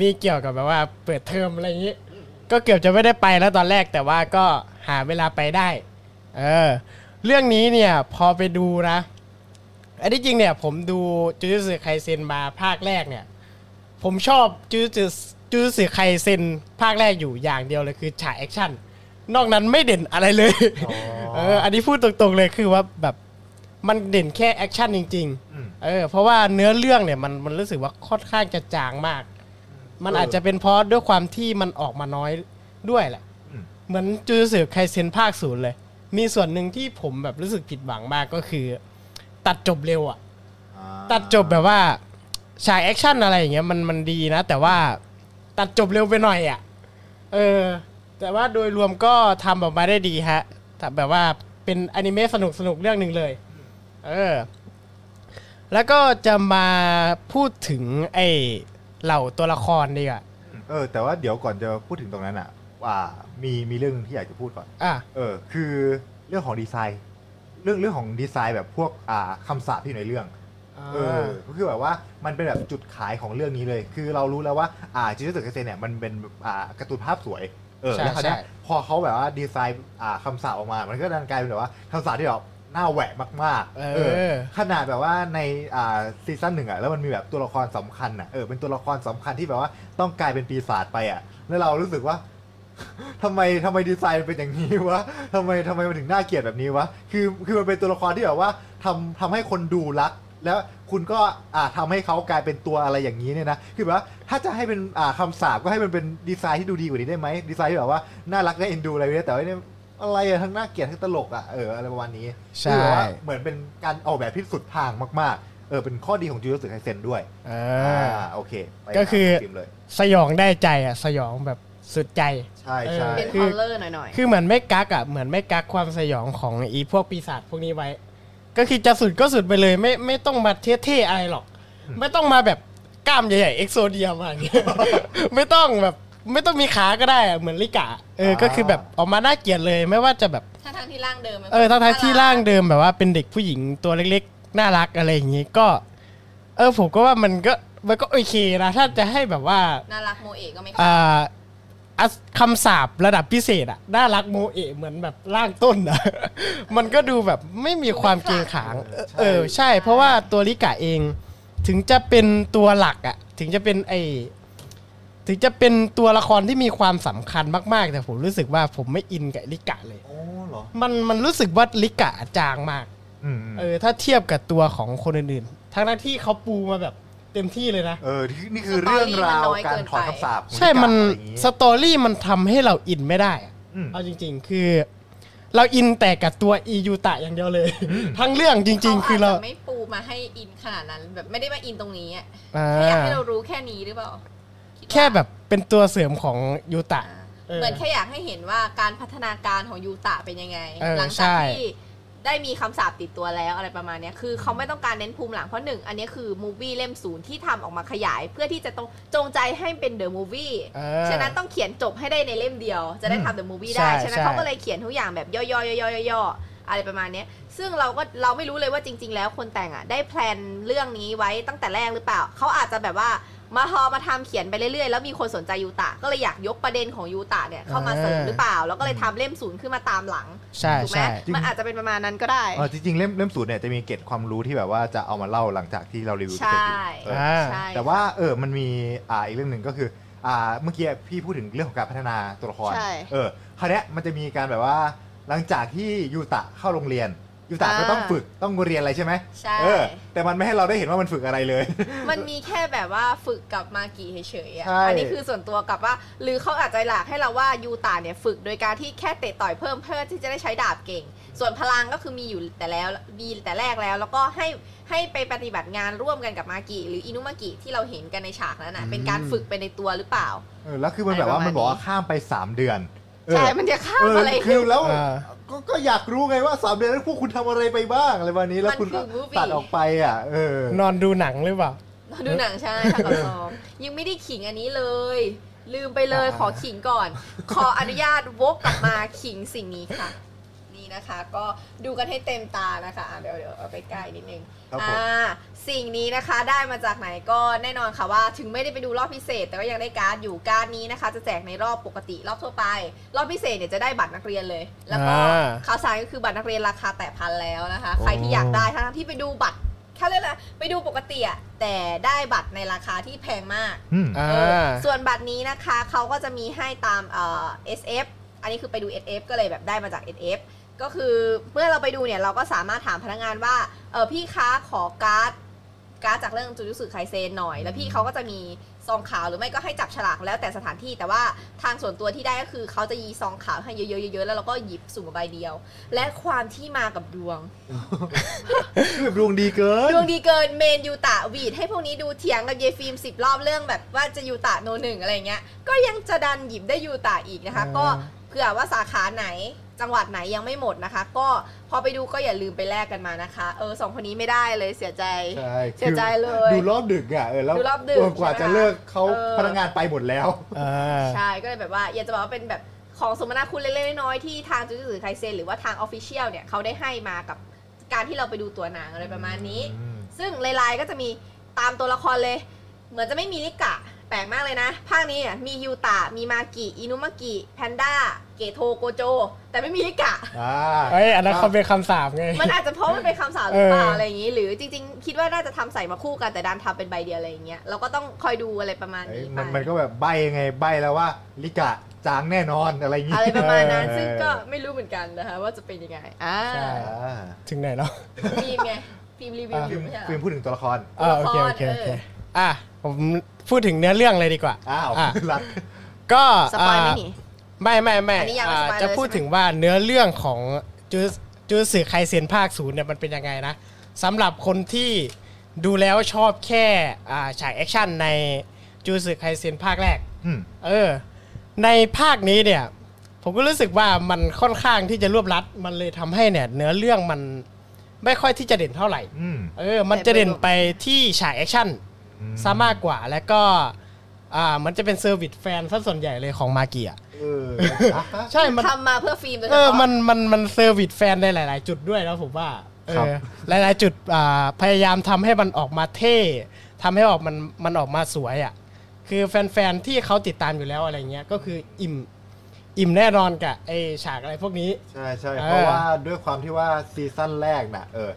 มีเกี่ยวกับแบบว่าเปิดเทอมอะไรอย่างนี้ ก็เกือบจะไม่ได้ไปแล้วตอนแรกแต่ว่าก็หาเวลาไปได้ เออ เรื่องนี้เนี่ยพอไปดูนะ อันที่จริงเนี่ยผมดูจูจูสึไคเซนมาภาคแรกเนี่ย ผมชอบจูจูจูจูสึไคเซนภาคแรกอยู่อย่างเดียวเลยคือฉากแอคชั่นนอกนั้นไม่เด่นอะไรเลยอ๋อเอออันนี้พูดตรงๆเลยคือว่าแบบมันเด่นแค่แอคชั่นจริงอืมๆเออเพราะว่าเนื้อเรื่องเนี่ยมันมันรู้สึกว่าค่อนข้างจะจางมาก มันเออออาจจะเป็นเพราะด้วยความที่มันออกมาน้อยด้วยแหละอืมเหมือน Jujutsu Kaisen ภาคศูนย์เลย มีส่วนหนึ่งที่ผมแบบรู้สึกผิดหวังมากก็คือ ตัดจบเร็วอะอ่าตัดจบแบบว่าฉากแอคชั่นอะไรอย่างเงี้ยมันมันดีนะ แต่ว่าตัดจบเร็วไปหน่อยอะ่ะเออ แต่ว่าโดยรวมก็ทำออกมาได้ดีฮะแต่แบบว่าเป็นอนิเมะสนุกสนุกเรื่องหนึ่งเลย เออ แล้วก็จะมาพูดถึงไอ้เหล่าตัวละครดีกว่าเออ แต่ว่าเดี๋ยวก่อนจะพูดถึงตรงนั้นอะว่ามีมีเรื่องหนึงที่อยากจะพูดก่อน อะเออ คือเรื่องของดีไซน์ เรื่องเรื่องของดีไซน์แบบพวกอ่าคำสาปที่อยู่ในเรื่อง เออก็คือแบบว่ามันเป็นแบบจุดขายของเรื่องนี้เลย คือเรารู้แล้วว่าอ่าจิตสึกเซนเนี่ยมันเป็นอ่าการ์ตูนภาพสวย เออใช่แล้วคราวเนี้ยใช่ พอเขาแบบว่าดีไซน์อ่าคำสาปออกมา มันก็ดันกลายเป็นแบบว่าคำสาปที่แบบหน้าแหวกมากๆ เออ ขนาดแบบว่าในอ่าซีซั่นหนึ่งอะแล้วมันมีแบบตัวละครสำคัญอะเออเป็นตัวละครสำคัญที่แบบว่าต้องกลายเป็นปีศาจไปอะแล้วเรารู้สึกว่า ทำไมทำไมดีไซน์มันเป็นอย่างนี้วะทำไมทำไมมันถึงน่าเกลียดแบบนี้วะ คือคือมันเป็นตัวละครที่แบบว่าทำทำให้คนดูรัก แล้วคุณก็อ่าทำให้เขากลายเป็นตัวอะไรอย่างนี้เนี่ยนะ คือแบบว่าถ้าจะให้เป็นอ่าคำสาปก็ให้มันเป็นดีไซน์ที่ดูดีกว่านี้ได้ไหมดีไซน์ที่แบบว่าน่ารักและเอ็นดูอะไรเนี่ยแต่ว่าเนี่ยอะไรอะทั้งน่าเกลียดทั้งตลกอะเอออะไรประมาณนี้ใช่ คือแบบว่าเหมือนเป็นการออกแบบที่สุดทางมากๆ เออเป็นข้อดีของจูโจสึไคเซนด้วยเออ่าอโอเคไปก็คือฟิล์มเลย สยองได้ใจอะ สยองแบบสุดใจใช่ใช่เอเป็น horror หน่อยคือเหมือนไม่กักอะเหมือนไม่กักความสยองของอีพวกปีศาจพวกนี้ไว้ ก็คือจะสุดก็สุดไปเลยไม่ไม่ต้องมาเท่ๆอะไรหรอก ไม่ต้องมาแบบกล้ามใหญ่ๆเอ็กโซเดียมาอย่างเงี้ยไม่ต้องแบบไม่ต้องมีขาก็ได้อะเหมือนริกะเออก็คือแบบออกมาน่าเกลียดเลยไม่ว่าจะแบบๆทั้งๆที่ร่างเดิมมันเออทั้งที่ร่างเดิมแบบว่าเป็นเด็กผู้หญิงตัวเล็กๆน่ารักอะไรอย่างงี้ก็ เออผมก็ว่ามันก็มันก็โอเคนะถ้าจะให้แบบว่าน่ารักโมเอะก็ไม่อ่าอะ คำสาประดับพิเศษอะน่ารักโมเอะเหมือนแบบร่างต้นอะมันก็ดูแบบไม่มีความเกรงขามเออใช่เออใช่ เพราะว่าตัวลิกะเอง ถึงจะเป็นตัวหลักอะถึงจะเป็นไอถึงจะเป็นตัวละครที่มีความสำคัญมากๆ แต่ผมรู้สึกว่าผมไม่อินกับลิกะเลยโอ้เหรอมันมันรู้สึกว่าลิกะจางมากอืมเออถ้าเทียบกับตัวของคนอื่นๆทั้งนั้นที่เขาปูมาแบบ เต็มที่เลยนะ เออที่นี่คือเรื่องราวการถอดคำสาปของใช่ลิกะมันอะไรอย่างงี้สตอรี่มันทำให้เราอินไม่ได้อะอืม เอาจริง ๆ คือ เราอินแต่กับตัวอียูตะอย่างเดียวเลย ทั้งเรื่องจริง ๆ คือเราขจจะไม่ปูมาให้อินขนาดนั้น แบบไม่ได้มาอินตรงนี้อะอ่าแค่อยากให้เรารู้แค่นี้หรือเปล่าดว่าแค่แบบเป็นตัวเสริมของยูตะ อ่าเออเหมือนแค่อยากให้เห็นว่าการพัฒนาการของยูตะเป็นยังไง เออหลัจากใช่ ที่ ได้มีคำสาปติดตัวแล้วอะไรประมาณเนี้ยคือเขาไม่ต้องการเน้นภูมิหลังเพราะหนึ่งอันนี้คือมูวี่เล่มศูนย์ที่ทำออกมาขยาย เพื่อที่จะต้องจงใจให้เป็นเดอะมูวี่เออ ฉะนั้นต้องเขียนจบให้ได้ในเล่มเดียว จะได้ทำเดอะมูวี่ใช่ได้ฉะนั้นใช่ เขาก็เลยเขียนทุกอย่างแบบย่อยๆๆๆๆอะไรประมาณเนี้ยซึ่งเราก็เราไม่รู้เลยว่าจริง ๆ แล้วคนแต่งอะได้แพลนเรื่องนี้ไว้ตั้งแต่แรกหรือเปล่า เขาอาจจะแบบว่า มาฮอมาทำเขียนไปเรื่อยๆ แล้วมีคนสนใจยูตะก็เลยอยากยกประเด็นของยูตะเนี่ยเข้ามาเสริมหรือเปล่า แล้วก็เลยทำเล่มศูนย์ขึ้นมาตามหลังใช่ถูกไหมใช่มันอาจจะเป็นประมาณนั้นก็ได้เออจริงๆเล่มเล่มสูตรเนี่ยจะมีเกร็ดความรู้ที่แบบว่าจะเอามาเล่าหลังจากที่เรารีวิวใช่เสร็จอยู่เอออ่าใช่แต่ว่าเออมันมีอ่าอีกเรื่องหนึ่งก็คืออ่าเมื่อกี้พี่พูดถึงเรื่องของการพัฒนาตัวละครใช่เออคราวเนี้ยมันจะมีการแบบว่าหลังจากที่ยูตะเข้าโรงเรียน ยูตะก็ต้องฝึกต้องเรียนอะไรใช่ไหมใช่ เออ แต่มันไม่ให้เราได้เห็นว่ามันฝึกอะไรเลย มันมีแค่แบบว่าฝึกกับมากิเฉยๆอะ ใช่ อันนี้คือส่วนตัวกับว่า หรือเขาอาจจะหลากให้เราว่ายูตาเนี่ยฝึกโดยการที่แค่เตะต่อยเพิ่มเพื่อที่จะได้ใช้ดาบเก่ง ส่วนพลังก็คือมีอยู่แต่แล้วมีแต่แรกแล้ว แล้วก็ให้ให้ไปปฏิบัติงานร่วมกันกับมากิหรืออินุมากิที่เราเห็นกันในฉากนั้นน่ะ เป็นการฝึกไปในตัวหรือเปล่า เออแล้วคือมันแบบว่าอะไรประมาณมันบอกว่านี้ข้ามไป 3 เดือนเออใช่ มันจะข้ามเอออะไร คือแล้วอ่า ก็ก็อยากรู้ไงว่าสามเดือนนั้นพวกคุณทำอะไรไปบ้างอะไรวันนี้แล้วมันคุณก็คือ movie ตัดออกไปอะเออนอนดูหนังหรือเปล่า ดูหนังใช่ทำกับซ้อมยังไม่ได้ขิงอันนี้เลย ลืมไปเลยอ่า ขอขิงก่อน ขออนุญาตวกกลับมาขิงสิ่งนี้ค่ะนี่ นะคะ ก็ดูกันให้เต็มตานะคะอะเดี๋ยวเดี๋ยวเอาไปใกล้นิดนึงครับผม อ่าสิ่งนี้นะคะได้มาจากไหนก็แน่นอนค่ะว่า ถึงไม่ได้ไปดูรอบพิเศษ แต่ก็ยังได้การ์ดอยู่การ์ดนี้นะคะ จะแจกในรอบปกติรอบทั่วไป รอบพิเศษเนี่ยจะได้บัตรนักเรียนเลย แล้วก็อ่าข่าวสารก็คือบัตรนักเรียนราคาแตะพันแล้วนะคะ ใครที่อยากได้ทั้งที่ไปดูบัตรแค่เลยกอะไรไปดูปกติอะแต่ได้บัตรในราคาที่แพงมาก อืม อ่เออาส่วนบัตรนี้นะคะเขาก็จะมีให้ตามเอ่อ SF อันนี้คือไปดู SF ก็เลยแบบได้มาจาก SF ก็คือเมื่อเราไปดูเนี่ยเราก็สามารถถามพนักงานว่าเออพี่คะขอการ์ดการ์ดจากเรื่องจูจูสึไคเซนหน่อย แล้วพี่เขาก็จะมีซองขาวหรือไม่ก็ให้จับฉลากแล้วแต่สถานที่แต่ว่าทางส่วนตัวที่ได้ก็คือเขาจะยีซองขาวให้เยอะๆเยอะๆแล้วเราก็หยิบสุ่มมาใบเดียว และความที่มากับดวงคือแบบดวงดีเกิน ดวงดีเกินเมนยูตะหวีดให้พวกนี้ดูเถียงกับเยฟิล์มสิบรอบเรื่องแบบว่าจะยูตะโนหนึ่งอะไรเงี้ย ก็ยังจะดันหยิบได้ยูตะอีกนะคะอ่าก็เผื่อว่าสาขาไหน จังหวัดไหนยังไม่หมดนะคะ ก็พอไปดูก็อย่าลืมไปแลกกันมานะคะ เออสองคนนี้ไม่ได้เลยเสียใจ ใช่เสียใจเลยดูรอบดึกอะเออแล้วดูรอบดึกเกว่าใช่จะไหมเลิกเขาเออ พนักงานไปหมดแล้วอ่าใช่ก็เลยแบบว่า อยากจะบอกว่าเป็นแบบของสมนาคุณเล็กๆน้อยๆที่ทางจูจูสึไคเซนหรือว่าทาง official เนี่ยเขาได้ให้มากับการที่เราไปดูตัวหนังอะไรประมาณนี้อืมซึ่งลายๆก็จะมีตามตัวละครเลย เหมือนจะไม่มีริกะ แปลกมากเลยนะ ภาคนี้อะมียูตะมีมากิอินุมากิแพนด้าเกโทโกโจ แต่ไม่มีริกะ อ่าเอ้ยอันนั้นเขาเป็นคำสาปไง มันอาจจะเพราะมันเป็นคำสาปหรือเปล่าเออออะไรอย่างนี้ หรือจริงๆ คิดว่าน่าจะทำใส่มาคู่กันแต่ดันทำเป็นใบเดียวอะไรอย่างเงี้ยเราก็ต้องคอยดูอะไรประมาณเอ้ยนี้ไปมันมันก็แบบใบไงใบแล้วว่าริกะจางแน่นอนอะไรอย่างงี้อะไรประมาณนั้นเออซึ่งก็ไม่รู้เหมือนกันนะคะว่าจะเป็นยังไงอ่าใช่ อ่าถึงไหนแล้ว ฟิล์มไงฟิล์มรีวิวฟิอล์มอยู่ไม่ใช่เหรอฟิล์มพูดถึงตัวละคร อ่าโอเคโอเคโอเคอ่ะผมพูดถึงเนื้อเรื่องเลยดีกว่าอ้าวอะรักก็ spoil ไหมอ่านี่ไม่ไม่ไม่อันนี้ยังไม่อ่า spoil เลยจะพูดใช่ไหม ถึงว่าเนื้อเรื่องของจูจูสึไคเซนภาคศูนย์เนี่ยมันเป็นยังไงนะสำหรับคนที่ดูแล้วชอบแค่อ่าฉากแอคชั่นในจูสึไคเซนภาคแรก อืมเออ ในภาคนี้เนี่ย ผมก็รู้สึกว่ามันค่อนข้างที่จะรวบรัด มันเลยทำให้เนี่ย เนื้อเรื่องมันไม่ค่อยที่จะเด่นเท่าไหร่ อืม เออ มันจะเด่นไปที่ฉากแอคชั่นอืม ซะมากกว่าแล้วก็อ่ามันจะเป็น service แฟนซะส่วนใหญ่เลยของ MAPPA เอออะใช่มันทำมาเพื่อฟิล์มโดยเฉพาะเออมันมันมัน service แฟนในหลาย ๆ จุดด้วยแล้วผมว่าเอครับอหลาย ๆ จุดอ่าพยายามทำให้มันออกมาเท่ทำให้ออกมันมันออกมาสวยอะคือแฟน ๆ ที่เขาติดตามอยู่แล้วอะไรเงี้ยก็คืออิ่มอิ่มแน่นอนกับไอฉากอะไรพวกนี้ ใช่ใช่เออเพราะว่าด้วยความที่ว่าซีซั่นแรกน่ะเออ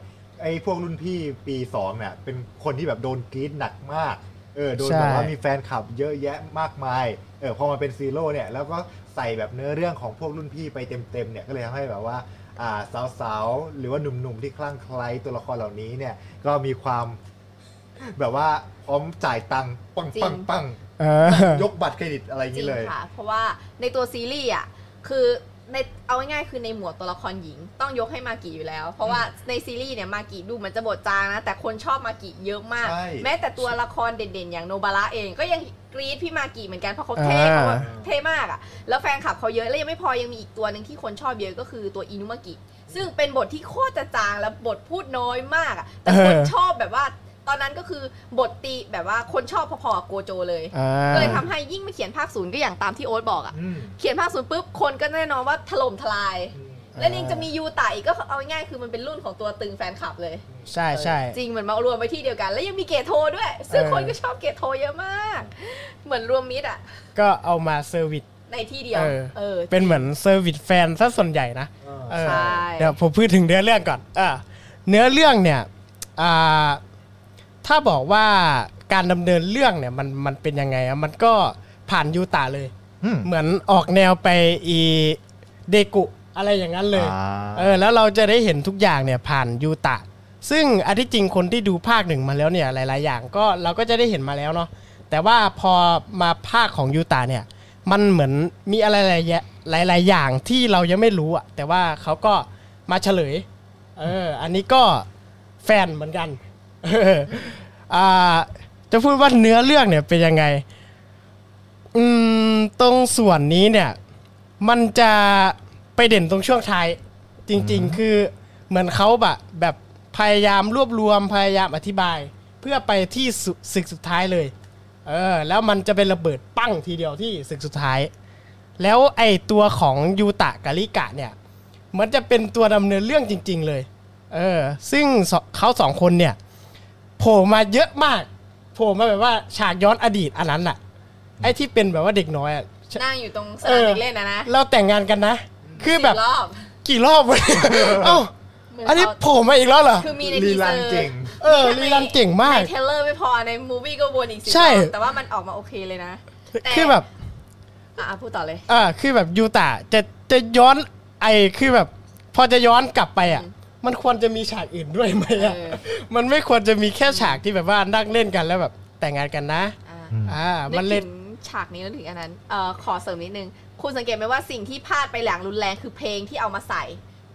ไอพวกรุ่นพี่ปีสองเนี่ยเป็นคนที่แบบโดนกรี๊ดหนักมากเออโดนแบบว่ามีแฟนคลับเยอะแยะมากมายเออพอมาเป็น zero เนี่ยแล้วก็ใส่แบบเนื้อเรื่องของพวกรุ่นพี่ไปเต็มๆเนี่ยก็เลยทำให้แบบว่าอ่าสาวๆ หรือว่าหนุ่มๆที่คลั่งไคล้ตัวละครเหล่านี้เนี่ยก็มีความแบบว่าพร้อมจ่ายตังค์ปังจริงปังปังเออยกบัตรเครดิตอะไรอย่างจรินี้งเลย ค่ะ เพราะว่าในตัวซีรีส์อะ คือ ในเอาง่ายๆคือในหมวดตัวละครหญิงต้องยกให้มากิอยู่แล้ว เพราะว่าในซีรีส์เนี่ยมากิดูเหมือนจะบทจางนะ แต่คนชอบมากิเยอะมาก ใช่ แม้แต่ตัวละครเด่นๆ อย่างโนบาระเองก็ยังกรี๊ดพี่มากิเหมือนกันเพราะเขาเท่อ่า เขาแบบเท่มากอะ แล้วแฟนคลับเขาเยอะ แล้วยังไม่พอยังมีอีกตัวหนึ่งที่คนชอบเยอะก็คือตัวอินุมากิซึ่งเป็นบทที่โคตรจะจางแล้วบทพูดน้อยมากอะแต่คนเออชอบแบบว่า ตอนนั้นก็คือบทตีแบบว่าคนชอบพอๆกับโกโจเลย อ่า ก็เลยทำให้ยิ่งมาเขียนภาคศูนย์ก็อย่างตามที่โอ๊ตบอกอะอืมเขียนภาคศูนย์ปุ๊บคนก็แน่นอนว่าถล่มทลายอืมและยังจะมียูตะอีกก็เอาง่ายๆคือมันเป็นรุ่นของตัวตึงแฟนคลับเลย ใช่ใช่ จริงเหมือนมารวมไปที่เดียวกัน แล้วยังมีเกตโทด้วย ซึ่งเออ คนก็ชอบเกตโทเยอะมาก เหมือนรวมมิตรอะก็เอามา service ในที่เดียว เออ เออ เป็นเหมือน service แฟนซะส่วนใหญ่นะเออใช่ เดี๋ยวผมพูดถึงเนื้อเรื่องก่อนอ่าเนื้อเรื่องเนี่ยอ่า ถ้าบอกว่าการดำเนินเรื่องเนี่ยมันมันเป็นยังไงอะมันก็ผ่านยูตะเลยอืมเหมือนออกแนวไปอีเดกุอะไรอย่างนั้นเลยอ่าเออแล้วเราจะได้เห็นทุกอย่างเนี่ยผ่านยูตะ ซึ่งอันที่จริงคนที่ดูภาคหนึ่งมาแล้วเนี่ยหลาย ๆ อย่างก็เราก็จะได้เห็นมาแล้วเนาะแต่ว่าพอมาภาคของยูตะเนี่ยมันเหมือนมีอะไรหลายๆหลายๆอย่างที่เรายังไม่รู้อะแต่ว่าเขาก็มาเฉลยเอออันนี้ก็แฟนเหมือนกันเอออ่า จะพูดว่าเนื้อเรื่องเนี่ยเป็นยังไง อืม ตรงส่วนนี้เนี่ย มันจะไปเด่นตรงช่วงท้าย จริง ๆ คือเหมือนเขาแบบแบบพยายามรวบรวมพยายามอธิบาย เพื่อไปที่สุศึกสุดท้ายเลย เออ แล้วมันจะเป็นระเบิดปั้งทีเดียวที่ศึกสุดท้าย แล้วไอตัวของยูตะกับลิกะเนี่ย มันจะเป็นตัวดำเนินเรื่องจริง ๆ เลย เออ ซึ่งสเขาสองคนเนี่ย โผล่มาเยอะมากโผล่มาแบบว่าฉากย้อนอดีตอันนั้นอะไอที่เป็นแบบว่าเด็กน้อยอะนั่งอยู่ตรงสเอนามอเด็กเล่นนะนะเราแต่งงานกันนะ คือแบบสิรอบกี่รอบวะเอ้าเหมือนอันนี้เขาโผล่มาอีกแล้วเหรอคือมีในลีทีเซลัอนร์เก่งเออลีลันเก่งมากในเทรลเลอร์ไม่พอในมูวี่ก็วนอีกสิใช่รอบแต่ว่ามันออกมาโอเคเลยนะแต่คือแบบอะพูดต่อเลยอ่าคือแบบยูตะจะจะย้อนไอคือแบบ พอจะย้อนกลับไปอะอื มมันควรจะมีฉากอื่นด้วยไหมอะเออมันไม่ควรจะมีแค่ฉากที่แบบว่านั่งเล่นกันแล้วแบบแต่งงานกันนะอ่าอ่านึมันกเล่ถึนงฉากนี้แล้วถึงอันนั้นเอ่อขอเสริมนิดนึง คุณสังเกตไหมว่าสิ่งที่พลาดไปอย่างรุนแรงคือเพลงที่เอามาใส่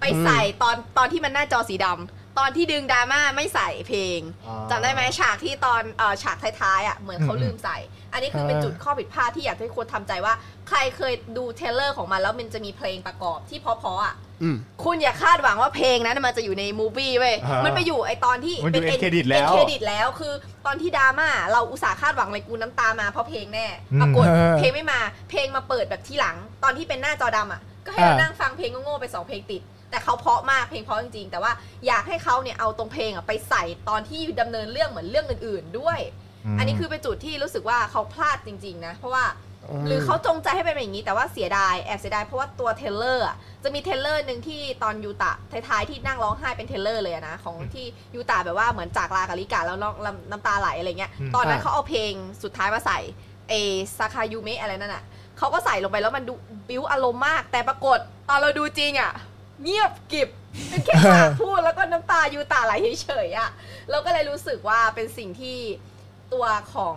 ไปใส่ตอนตอนที่มันหน้าจอสีดำ ตอนที่ดึงดราม่าไม่ใส่เพลงอ๋อจำได้ไหมฉากที่ตอนเอ่อฉากท้ายๆอะเหมือนเขาอืมลืมใส่ อันนี้คือเป็นอ่าจุดข้อผิดพลาดที่อยากให้คนทำใจว่า ใครเคยดู trailer ของมันแล้วมันจะมีเพลงประกอบที่เพราะๆอะ อืม คุณอย่าคาดหวังว่าเพลงนั้นมันจะอยู่ใน movie เว้ย อ่ามัมันไปอยู่ไอตอนที่มันอยู่ end credit แล้วเครดิตแล้ว คือตอนที่ดราม่าเราอุตส่าห์คาดหวังเลยกูน้ำตามาเพราะเพลงแน่ อืมปรากฏเออเพลงไม่มา เพลงมาเปิดแบบที่หลัง ตอนที่เป็นหน้าจอดำอะ ก็ให้เราอ่านั่งฟังเพลงโง่ๆไปสองเพลงติด แต่เขาเพราะมากเพลงเพราะจริงๆ แต่ว่าอยากให้เขาเนี่ยเอาตรงเพลงอะไปใส่ตอนที่ดำเนินเรื่องเหมือนเรื่องอื่นๆด้วย อันนี้คือเป็นจุดที่รู้สึกว่าเขาพลาดจริง ๆ นะ เพราะว่าหรือเขาจงใจให้เป็นแบบนี้แต่ว่าเสียดายแอบเสียดายเพราะว่าตัว trailer อะจะมี trailer หนึ่งที่ตอนยูตะท้ายๆที่นั่งร้องไห้เป็นเทรลเลอร์เลยอะนะ ของที่ยูตะแบบว่าเหมือนจากลากับลิกาแล้วร้องน้ำตาไหลอะไรเงี้ยอืมตอนนั้นอ่าเขาเอาเพลงสุดท้ายมาใส่เอซาคายูเมะอะไรนั่นอะเขาก็ใส่ลงไปแล้วมันดูบิ้วอารมณ์มาก แต่ปรากฏตอนเราดูจริงอะ เงียบกริบเป็นแค่ฉากพูดแล้วก็น้ำตายูตะไหลเฉยๆอะเราก็เลยรู้สึกว่าเป็นสิ่งที่ตัวของ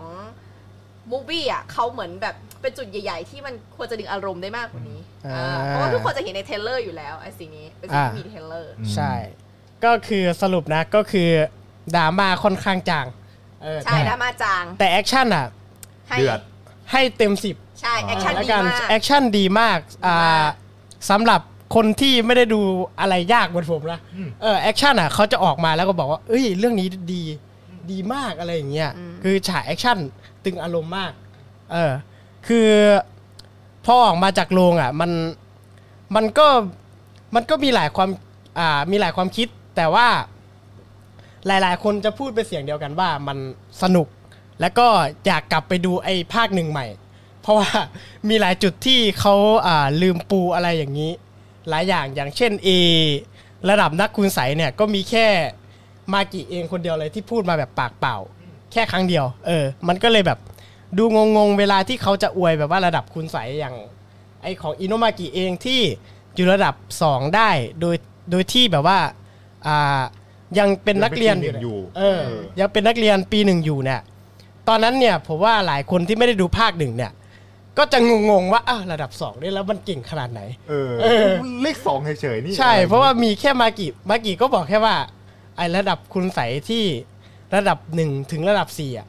มูฟี่อะเขาเหมือนแบบเป็นจุดใหญ่ ๆ ที่มันควรจะดึงอารมณ์ได้มากกว่านี้อ่าอ่าเพราะว่าทุกคนจะเห็นใน trailer อยู่แล้วไอ้สิ่งนี้เป็นสิ่งที่มี trailer อืมใช่ ก็คือสรุปนะก็คือดราม่าค่อนข้างจางเออใช่ดราม่าจางแต่แอคชั่นอะให้เดือด ให้เต็มสิบใช่ แอคชั่นแล้วดีกันมาก แอคชั่นดีมากอ่าดีมากสำหรับ คนที่ไม่ได้ดูอะไรยากเหมือนผมนะอืมเออแอคชั่นอะเขาจะออกมาแล้วก็บอกว่า เอ้ย เรื่องนี้ดีดีมากอะไรอย่างเงี้ยคือฉากแอคชั่นตึงอารมณ์มาก เออ คือพอออกมาจากโรงอะ มันมันก็มันก็มีหลายความอ่ามีหลายความคิด แต่ว่าหลาย ๆ คนจะพูดเป็นเสียงเดียวกันว่ามันสนุก แล้วก็อยากกลับไปดูไอ้ภาคหนึ่งใหม่ เพราะว่ามีหลายจุดที่เขาอ่าลืมปูอะไรอย่างนี้ หลายอย่างอย่างเช่น A ระดับนักคุณใสเนี่ยก็มีแค่มากิเองคนเดียวเลยที่พูดมาแบบปากเปล่า แค่ครั้งเดียว เออ มันก็เลยแบบดูงงๆ เวลาที่เขาจะอวยแบบว่าระดับคุณใสอย่าง ไอของอิโนมากิเองที่อยู่ระดับ 2 ได้โดยโดยที่แบบว่าอ่ายังเป็นนักเรียนอยู่ยังเป็นปีหนึ่งอยู่เออยังเป็นนักเรียนปีหนึ่งอยู่เนี่ยตอนนั้นเนี่ยผมว่าหลายคนที่ไม่ได้ดูภาคหนึ่งเนี่ย ก็จะงงๆว่าอ้าวระดับ2เนี่ยแล้วมันเก่งขนาดไหน เออเออ เลขสองเฉยๆนี่ใช่อไเพราะว่ามีแค่มากิมากิก็บอกแค่ว่า ไอระดับคุณใสที่ระดับหนึ่งถึงระดับสี่อะ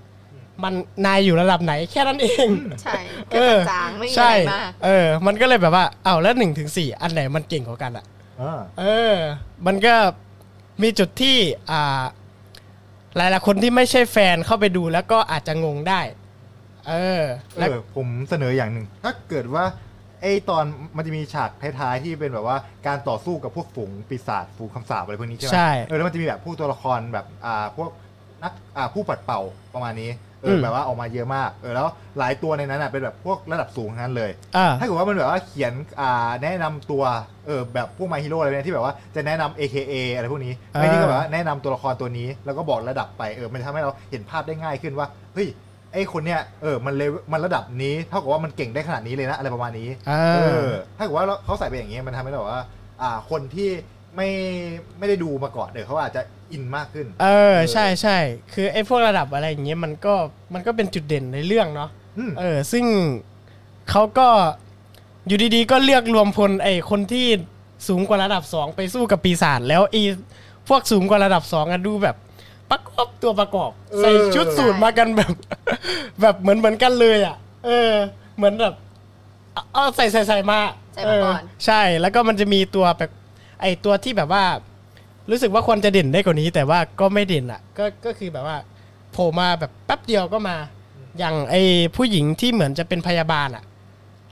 มันนายอยู่ระดับไหนแค่นั้นเอง ใช่เอก็อจางๆไม่มีใช่อะไรมาก เออ มันก็เลยแบบว่าเอ้าแล้วหนึ่งถึงสี่อันไหนมันเก่งกว่ากันอะ อ่าเออ มันก็มีจุดที่อ่า หลายๆคนที่ไม่ใช่แฟนเข้าไปดูแล้วก็อาจจะงงได้ เออเอแล้วอผมเสนออย่างหนึ่ง ถ้าเกิดว่าไอตอนมันจะมีฉากท้ายๆที่เป็นแบบว่าการต่อสู้กับพวกฝูงปีศาจฝูงคำสาปอะไรพวกนี้ใช่ไหมใช่ เออแล้วมันจะมีแบบผู้ตัวละครแบบอ่าพวกนักอ่าผู้ปัดเป่าประมาณนี้เออมแบบว่าออกมาเยอะมากเออแล้วหลายตัวในนั้นอะเป็นแบบพวกระดับสูงทั้งนั้นเลย อ่า ถ้าเกิดว่ามันแบบว่าเขียนอ่าแนะนำตัวเออแบบพวกมาฮีโร่อะไรเนี่ยที่แบบว่าจะแนะนำ AKA อะไรพวกนี้ไม่ที่ก็แบบว่าแนะนำตัวละครตัวนี้แล้วก็บอกระดับไปเออมันจะทำให้เราเห็นภาพได้ง่ายขึ้นว่าเฮ้ย ไอ้คนเนี้ยเออมันเลเวมันระดับนี้เท่ากับว่ามันเก่งได้ขนาดนี้เลยนะอะไรประมาณนี้อ่าเออถ้าเกิดว่าเขาใส่ไปอย่างเงี้ยมันทำให้เราแบบว่า อ่า คนที่ไม่ไม่ได้ดูมาก่อนเดี๋ยวเขาอาจจะอินมากขึ้น เออ ใช่ใช่คือไอ้พวกระดับอะไรอย่างเงี้ยมันก็มันก็เป็นจุดเด่นในเรื่องเนาะอืมเออ ซึ่งเขาก็อยู่ดีๆ ก็เลือกรวมพลไอ้คนที่สูงกว่าระดับสองไปสู้กับปีศาจแล้วไอ้พวกสูงกว่าระดับสองอะดูแบบ ประกอบตัวประกอบเออใส่ชุดสูทมากันแบบ แบบเหมือนเหมือนกันเลยอะ เออ เหมือนแบบอะเอาใส่ใส่ใส่มาใส่มาก่อนเใช่แล้วก็มันจะมีตัวแบบไอตัวที่แบบว่า รู้สึกว่าควรจะเด่นได้กว่านี้ แต่ว่าก็ไม่เด่นอะ ก็ก็คือแบบว่าโผล่มาแบบแป๊บเดียวก็มา อย่างไอผู้หญิงที่เหมือนจะเป็นพยาบาลอะ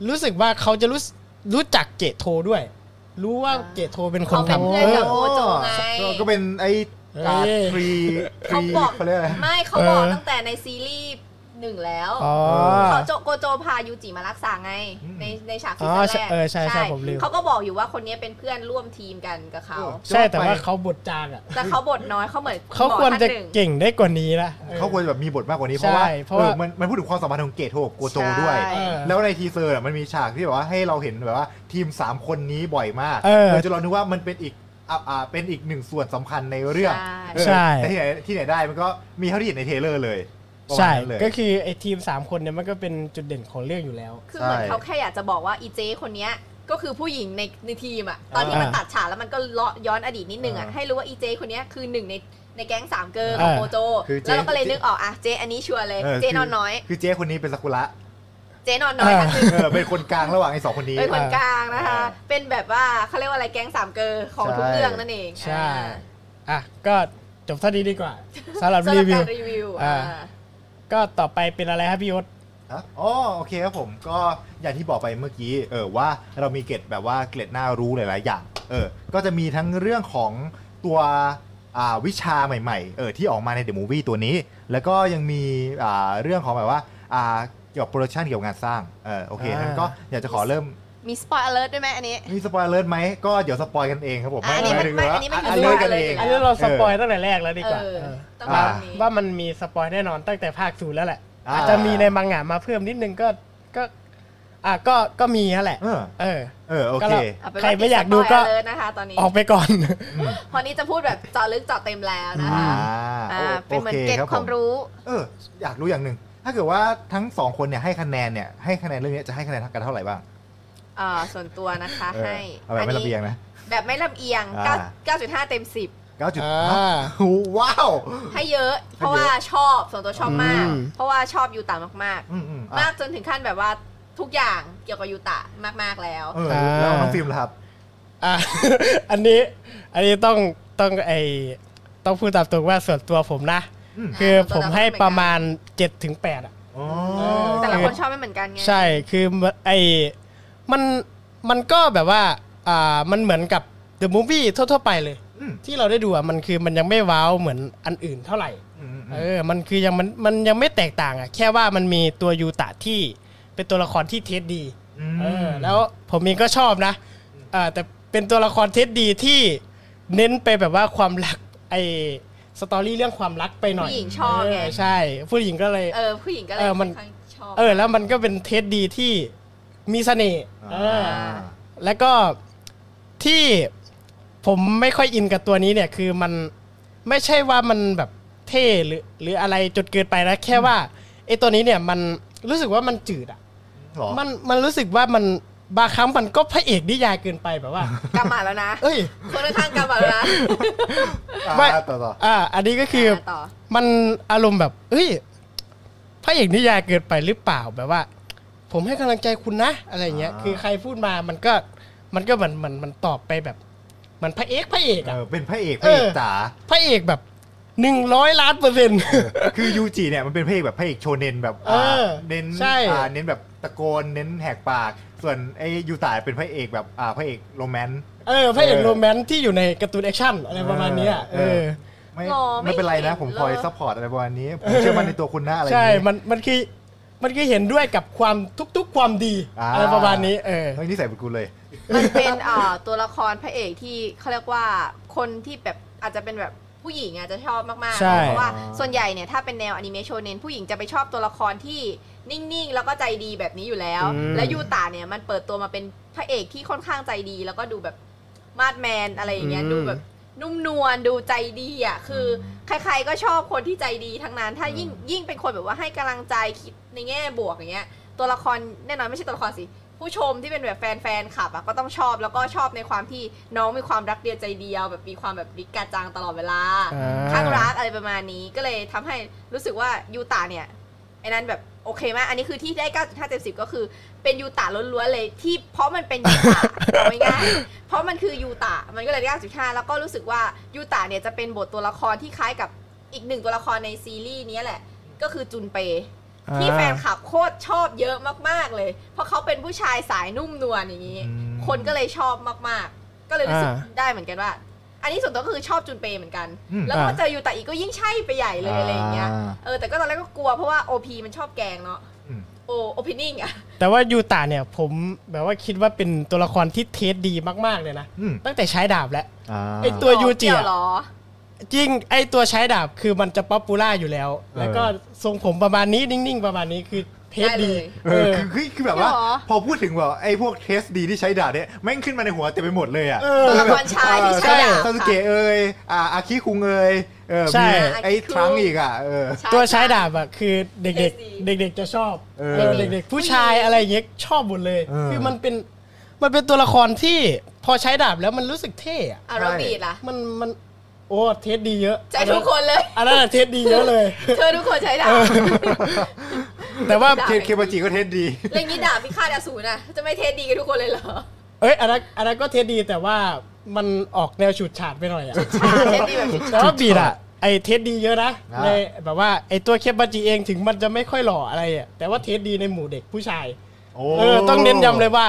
รู้สึกว่าเขาจะรู้รู้จักเกตโทด้วย รู้ว่าเกตโทเป็นคนเขาเป็นทำเพื่อนกับโอ้โอโจไงก็ก็เป็นไอ้ การ์ดเอ้ยทรีทเขารีบอกเขาเรียกอะไร ไม่เขาบอกเออตั้งแต่ในซีรีส์หนึ่งแล้วอ๋อ เขาโจโกโจพายูจิมารักษาไงในในฉากซีอ๋ซั่อนใช่แรกเออใช่ใช่ผมลืม เขาก็บอกอยู่ว่าคนนี้เป็นเพื่อนร่วมทีมกันกับเขา ใช่แต่ว่าเขาบทจางอะแต่เขาบทน้อยเขาเหมือนเขาควรจะหมอท่านหนึ่ง เก่งได้กว่านี้นะออเขาควรจะแบบมีบทมากกว่านี้ เพใช่ราะว่าเพราะว่าออมันมันพูดถึงความสัมพันธ์ของเกตโทกับโกโจด้วย ใช่ เออ แล้วในทีเซอร์อะมันมีฉากที่แบบว่าให้เราเห็นแบบว่าทีม 3 คนนี้บ่อยมากเออ จนเรานึกว่ามันเป็นอีก อ่าอ่าเป็นอีกหนึ่งส่วนสำคัญในเรื่องใช่เออใช่ แต่ที่ไหนที่ไหนได้มันก็มีเท่าที่เห็นใน trailer เลยประมาณนั้นเลยใช่ ก็คือไอ้ทีม 3 คนเนี่ยมันก็เป็นจุดเด่นของเรื่องอยู่แล้ว คือเหมือนใช่ เขาแค่อยากจะบอกว่าอีเจคนเนี้ยก็คือผู้หญิงในในทีมอะตอนที่อ่ามัมันตัดฉากแล้วมันก็เลาะย้อนอดีตนิดนึงอะอ่าให้รู้ว่าอีเจคนเนี้ยคือหนึ่งในในแก๊งสามเกอร์ของอ่าโกโจ คือเจ๊ แล้วเราก็เลยนึกออกอะเจอันนี้ชัวร์เลยเออเจคืนอนน้อย คือเจ๊คนนี้เป็นซากุระ เจนอนน้อยอ่าท่านหนึ่งเออเป็นคนกลางระหว่างไอ้สองคนนี้ เป็นคนกลางนะคะอ่าเป็นแบบว่าเขาเรียกว่าอะไรแก๊งสามเกอร์ของทุกใช่เรื่องนั่นเองใช่อ่าอะก็จบเท่านี้ดีกว่าสำหรับสำหรีรับวิวการรีวิวอ่าอ่าก็ต่อไปเป็นอะไรครับพี่ยศฮะอ๋อโอเคครับผมก็อย่างที่บอกไปเมื่อกี้เออว่าเรามีเกร็ดแบบว่าเกร็ดน่ารู้หลายๆอย่างเออก็จะมีทั้งเรื่องของตัวอ่าวิชาใหม่ๆเออที่ออกมาในเดอะมูฟวี่ตัวนี้ แล้วก็ยังมีอ่าเรื่องของแบบว่าอ่า เกี่ยวกับโปรดักชันเกี่ยวกับงานสร้างเออโอเคอ่างั้นก็อยากจะขอเริ่มมีสปอยล์ alert ด้วยไหมอันนี้ มีสปอยเลอร์ไหมก็เดี๋ยวสปอยกันเองครับผมอะอันนี้หายถึงไม่ว่าอันนี้ไม่คืออันเลิกกัน spoiler เองอยู่อันแล้วนี้เราสปอยตั้งแต่แรกแล้วดีกว่าเออเออต้องอ่าแบบนี้ว่ามันมีสปอยแน่นอนตั้งแต่ภาคศูนย์แล้วแหละอ่าอาจจะมีในมังงะมาเพิ่มนิดนึงก็ก็อะก็ก็มีนั่นแหละ เออ เออเออโอก็เคเราเเป็นใครว่ไม่อยากดูก็สปย alert นะคะตอนนี้ออกไปก่อนอืมพอนี้จะพูดแบบเจาะลึกเจาะเต็มแล้วนะอ่าคะอ่าโอเป็นเหมือนโอเก็ตรับความรู้ เออ อยากรู้อย่างหนึ่ง ถ้าเกิดว่าทั้งสองคนเนี่ยให้คะแนนเนี่ยให้คะแนนเรื่องนี้จะให้คะแนนกันเท่าไหร่บ้าง อ่าส่วนตัวนะคะเออให้เอาแบบไม่ระเบียงนะ แบบไม่ลำเอียงอ่า 9 9.5 เต็มเก้าจุดอ่า ว้าว10ให้เยอะ เพราะว่าชอบส่วนตัวชอบมาก อืม เพราะว่าชอบยูตามากอืมอืมๆ อะมากจนถึงขั้นแบบว่าทุกอย่างเกี่ยวกับยูตะมากๆแล้ว เออแล้วน้องฟิล์มล่ะครับ อะ อันนี้ อันนี้ต้องต้องไอต้องพูดตามตรงว่าส่วนตัวผมนะอืม คือผมให้ประมาณ7ถึง8อะอ๋อแต่ละคนชอบไม่เหมือนกันไงใช่คือไอมันมันก็แบบว่าอ่ามันเหมือนกับ The Movie ทั่วๆไปเลยอืมที่เราได้ดูอะมันคือมันยังไม่ว้าวเหมือนอันอื่นเท่าไหร่อืมอืมเออมันคือยังมันมันยังไม่แตกต่างอะแค่ว่ามันมีตัวยูตะที่เป็นตัวละครที่ taste ดี เออแล้วผมเองก็ชอบนะอ่าแต่เป็นตัวละคร taste ดีที่เน้นไปแบบว่าความรักไอ story เรื่องความรักไปหน่อยผู้หญิงชอบไง เใช่ ผู้หญิงก็เลย เออผู้หญิงก็เลยเออมัน ค่อนข้างชอบ เออ แล้วมันก็เป็น taste ดีที่มีเสน่ห์เออ อ่า แล้วก็ที่ผมไม่ค่อยอินกับตัวนี้เนี่ย คือมันไม่ใช่ว่ามันแบบเท่หรือหรืออะไรจนเกินไปนะแค่ว่าไอ้ตัวนี้เนี่ยมันรู้สึกว่ามันจืดอะ หรอมันมันรู้สึกว่ามัน บางครั้งมันก็พระเอกนิยายเกินไปแบบว่ากำหมัดแล้วนะ เอ้ย คนข้างๆกำหมัดแล้วนะ ไม่ไม่ต่อต่อ อ่า อันนี้ก็คืออาต่อ มันอารมณ์แบบ เอ้ยพระเอกนิยายเกินไปหรือเปล่าแบบว่า ผมให้กำลังใจคุณนะ อะไรอย่างเงี้ยคือใครพูดมามันก็มันก็เหมือนมันมันตอบไปแบบเหมันพระเอกพระเอกเออะ อเป็นพระเอกพระเอกเออ จ๋า พระเอกแบบ หนึ่งร้อยล้านเปอร์เซ็นต์ คือยูจิเนี่ยมันเป็นพระเอกแบบพระเอกโชเนนแบบเออเน้นใช่ อ่าเน้นแบบตะโกนเน้นแหกปาก ส่วนไอ้ยูตาเป็นพระเอกแบบอ่าพระเอก romance เออพระเอกเออโรแมนต์ที่อยู่ในการ์ตูน action อะไรประมาณเนี้ยเอเออ อ ไม่หรอไม่ไม่เป็นไรนะ เห็นผมคอยเลย support อะไรประมาณนี้ ผมเชื่อมั่นในตัวคุณนะอะไรอย่างใช่นี้มันมันคือมันคือเห็นด้วยกับความทุกๆความดีอ่าอะไรประมาณนี้ เออ เฮ้ยนี่ใส่เป็นกูเลย มันเป็นเอ่อตัวละครพระเอกที่เขาเรียกว่าคนที่แบบอาจจะเป็นแบบ ผู้หญิงอาจจะชอบมากใช่ๆเพราะว่าส่วนใหญ่เนี่ยถ้าเป็นแนวอนิเมะโชเนนผู้หญิงจะไปชอบตัวละครที่นิ่งๆ แล้วก็ใจดีแบบนี้อยู่แล้ว อืม แล้วยูตาเนี่ยมันเปิดตัวมาเป็นพระเอกที่ค่อนข้างใจดี แล้วก็ดูแบบมาดแมนอะไรอย่างเงี้ยดูแบบนุ่มนวลดูใจดีอะคือใครๆก็ชอบคนที่ใจดีทั้งนั้น ถ้ายิ่งยิ่งเป็นคนแบบว่าให้กำลังใจคิดในแง่บวกอย่างเงี้ยตัวละครแน่นอนไม่ใช่ตัวละครสิ ผู้ชมที่เป็นแบบแฟนแฟนๆขับอะก็ต้องชอบแล้วก็ชอบในความที่น้องมีความรักเดียวใจเดียว แบบมีความแบบริกกาจังตลอดเวลาอ่า ข้างรักอะไรประมาณนี้ก็เลยทำให้รู้สึกว่ายูตาเนี่ยไอ้นั้นแบบโอเคไหมอันนี้คือที่ได้ 9.5เต็ม10 ก็คือเป็นยูตะล้วนๆเลยที่เพราะมันเป็นยูตะเอาง่ายๆเพราะมันคือยูตะมันก็เลยได้9.5 แล้วก็รู้สึกว่ายูตะเนี่ยจะเป็นบทตัวละครที่คล้ายกับอีกหนึ่งตัวละครในซีรีส์นี้แหละ ก็คือจุนเป ที่แฟนคลับโคตรชอบเยอะมากๆเลย เพราะเขาเป็นผู้ชายสายนุ่มนวลอย่างนี้อืมคนก็เลยชอบมากๆ ก็เลยรู้สึกอ่าได้เหมือนกันว่า อันนี้ส่วนตัวก็คือชอบจุนเปเหมือนกันอืมแล้วพอเจอยูตะอีกก็ยิ่งใช่ไปใหญ่เลยอะไรอย่างเงี้ยอ่าเออแต่ก็ตอนแรกก็กลัวเพราะว่า OP มันชอบแกล้งเนาะอืมโอโอเพนนิ่งอะแต่ว่ายูตาเนี่ยผมแบบว่าคิดว่าเป็นตัวละครที่เทสดีมากๆเลยนะอืมตั้งแต่ใช้ดาบแล้วอ่าไอ้ตัวยูจิเกี่อะวเหรอ จริงไอตัวใช้ดาบคือมันจะ popular อยู่แล้วเออแล้วก็ทรงผมประมาณนี้นิ่งๆ ประมาณนี้คือ taste ดีเออคือคือคือแบบว่าจริงเหรอพอพูดถึงแบบไอ้พวก taste ดีที่ใช้ดาบเนี่ยแม่งขึ้นมาในหัวเต็มไปหมดเลยอะเออตัวละครชายที่ใช้ดาบซาสึเกะเอ้ยอ่าอาคิคุงเอ้ยเออใช่มีไอ้อาคิคุง ทรังก์อีกอะเออตัวใช้ดาบอะคือเด็ก taste ดีๆเด็ก ๆจะชอบเออเออเด็กๆ ผู้ชายอะไรอย่างเงี้ยชอบหมดเลยเออคือมันเป็นมันเป็นตัวละครที่พอใช้ดาบแล้วมันรู้สึกเท่อะอารมบีดล่ะมันมัน โอ้เทสดีเยอะใจทุกคนเลยอันนั้นอะเทสดีเยอะเลยเธอทุกคนใช้ดาบแต่ว่าดาบเคเคบาจิก็เทสดีเรื่องนี้ดาบพิฆาตอสูรน่ะจะไม่เทสดีกันทุกคนเลยเหรอเอ้ยอันนั้นอันนั้นก็เทสดีแต่ว่ามันออกแนวฉูดฉาดไปหน่อยอะอ่าเทสดีแบบชุดแต่ว่าบีดอะไอเทสดีเยอะนะอ่าในแบบว่าไอตัวเคบัจิเองถึงมันจะไม่ค่อยหล่ออะไรอะแต่ว่าเทสดีในหมู่เด็กผู้ชายโอ้เออต้องเน้นย้ำเลยว่า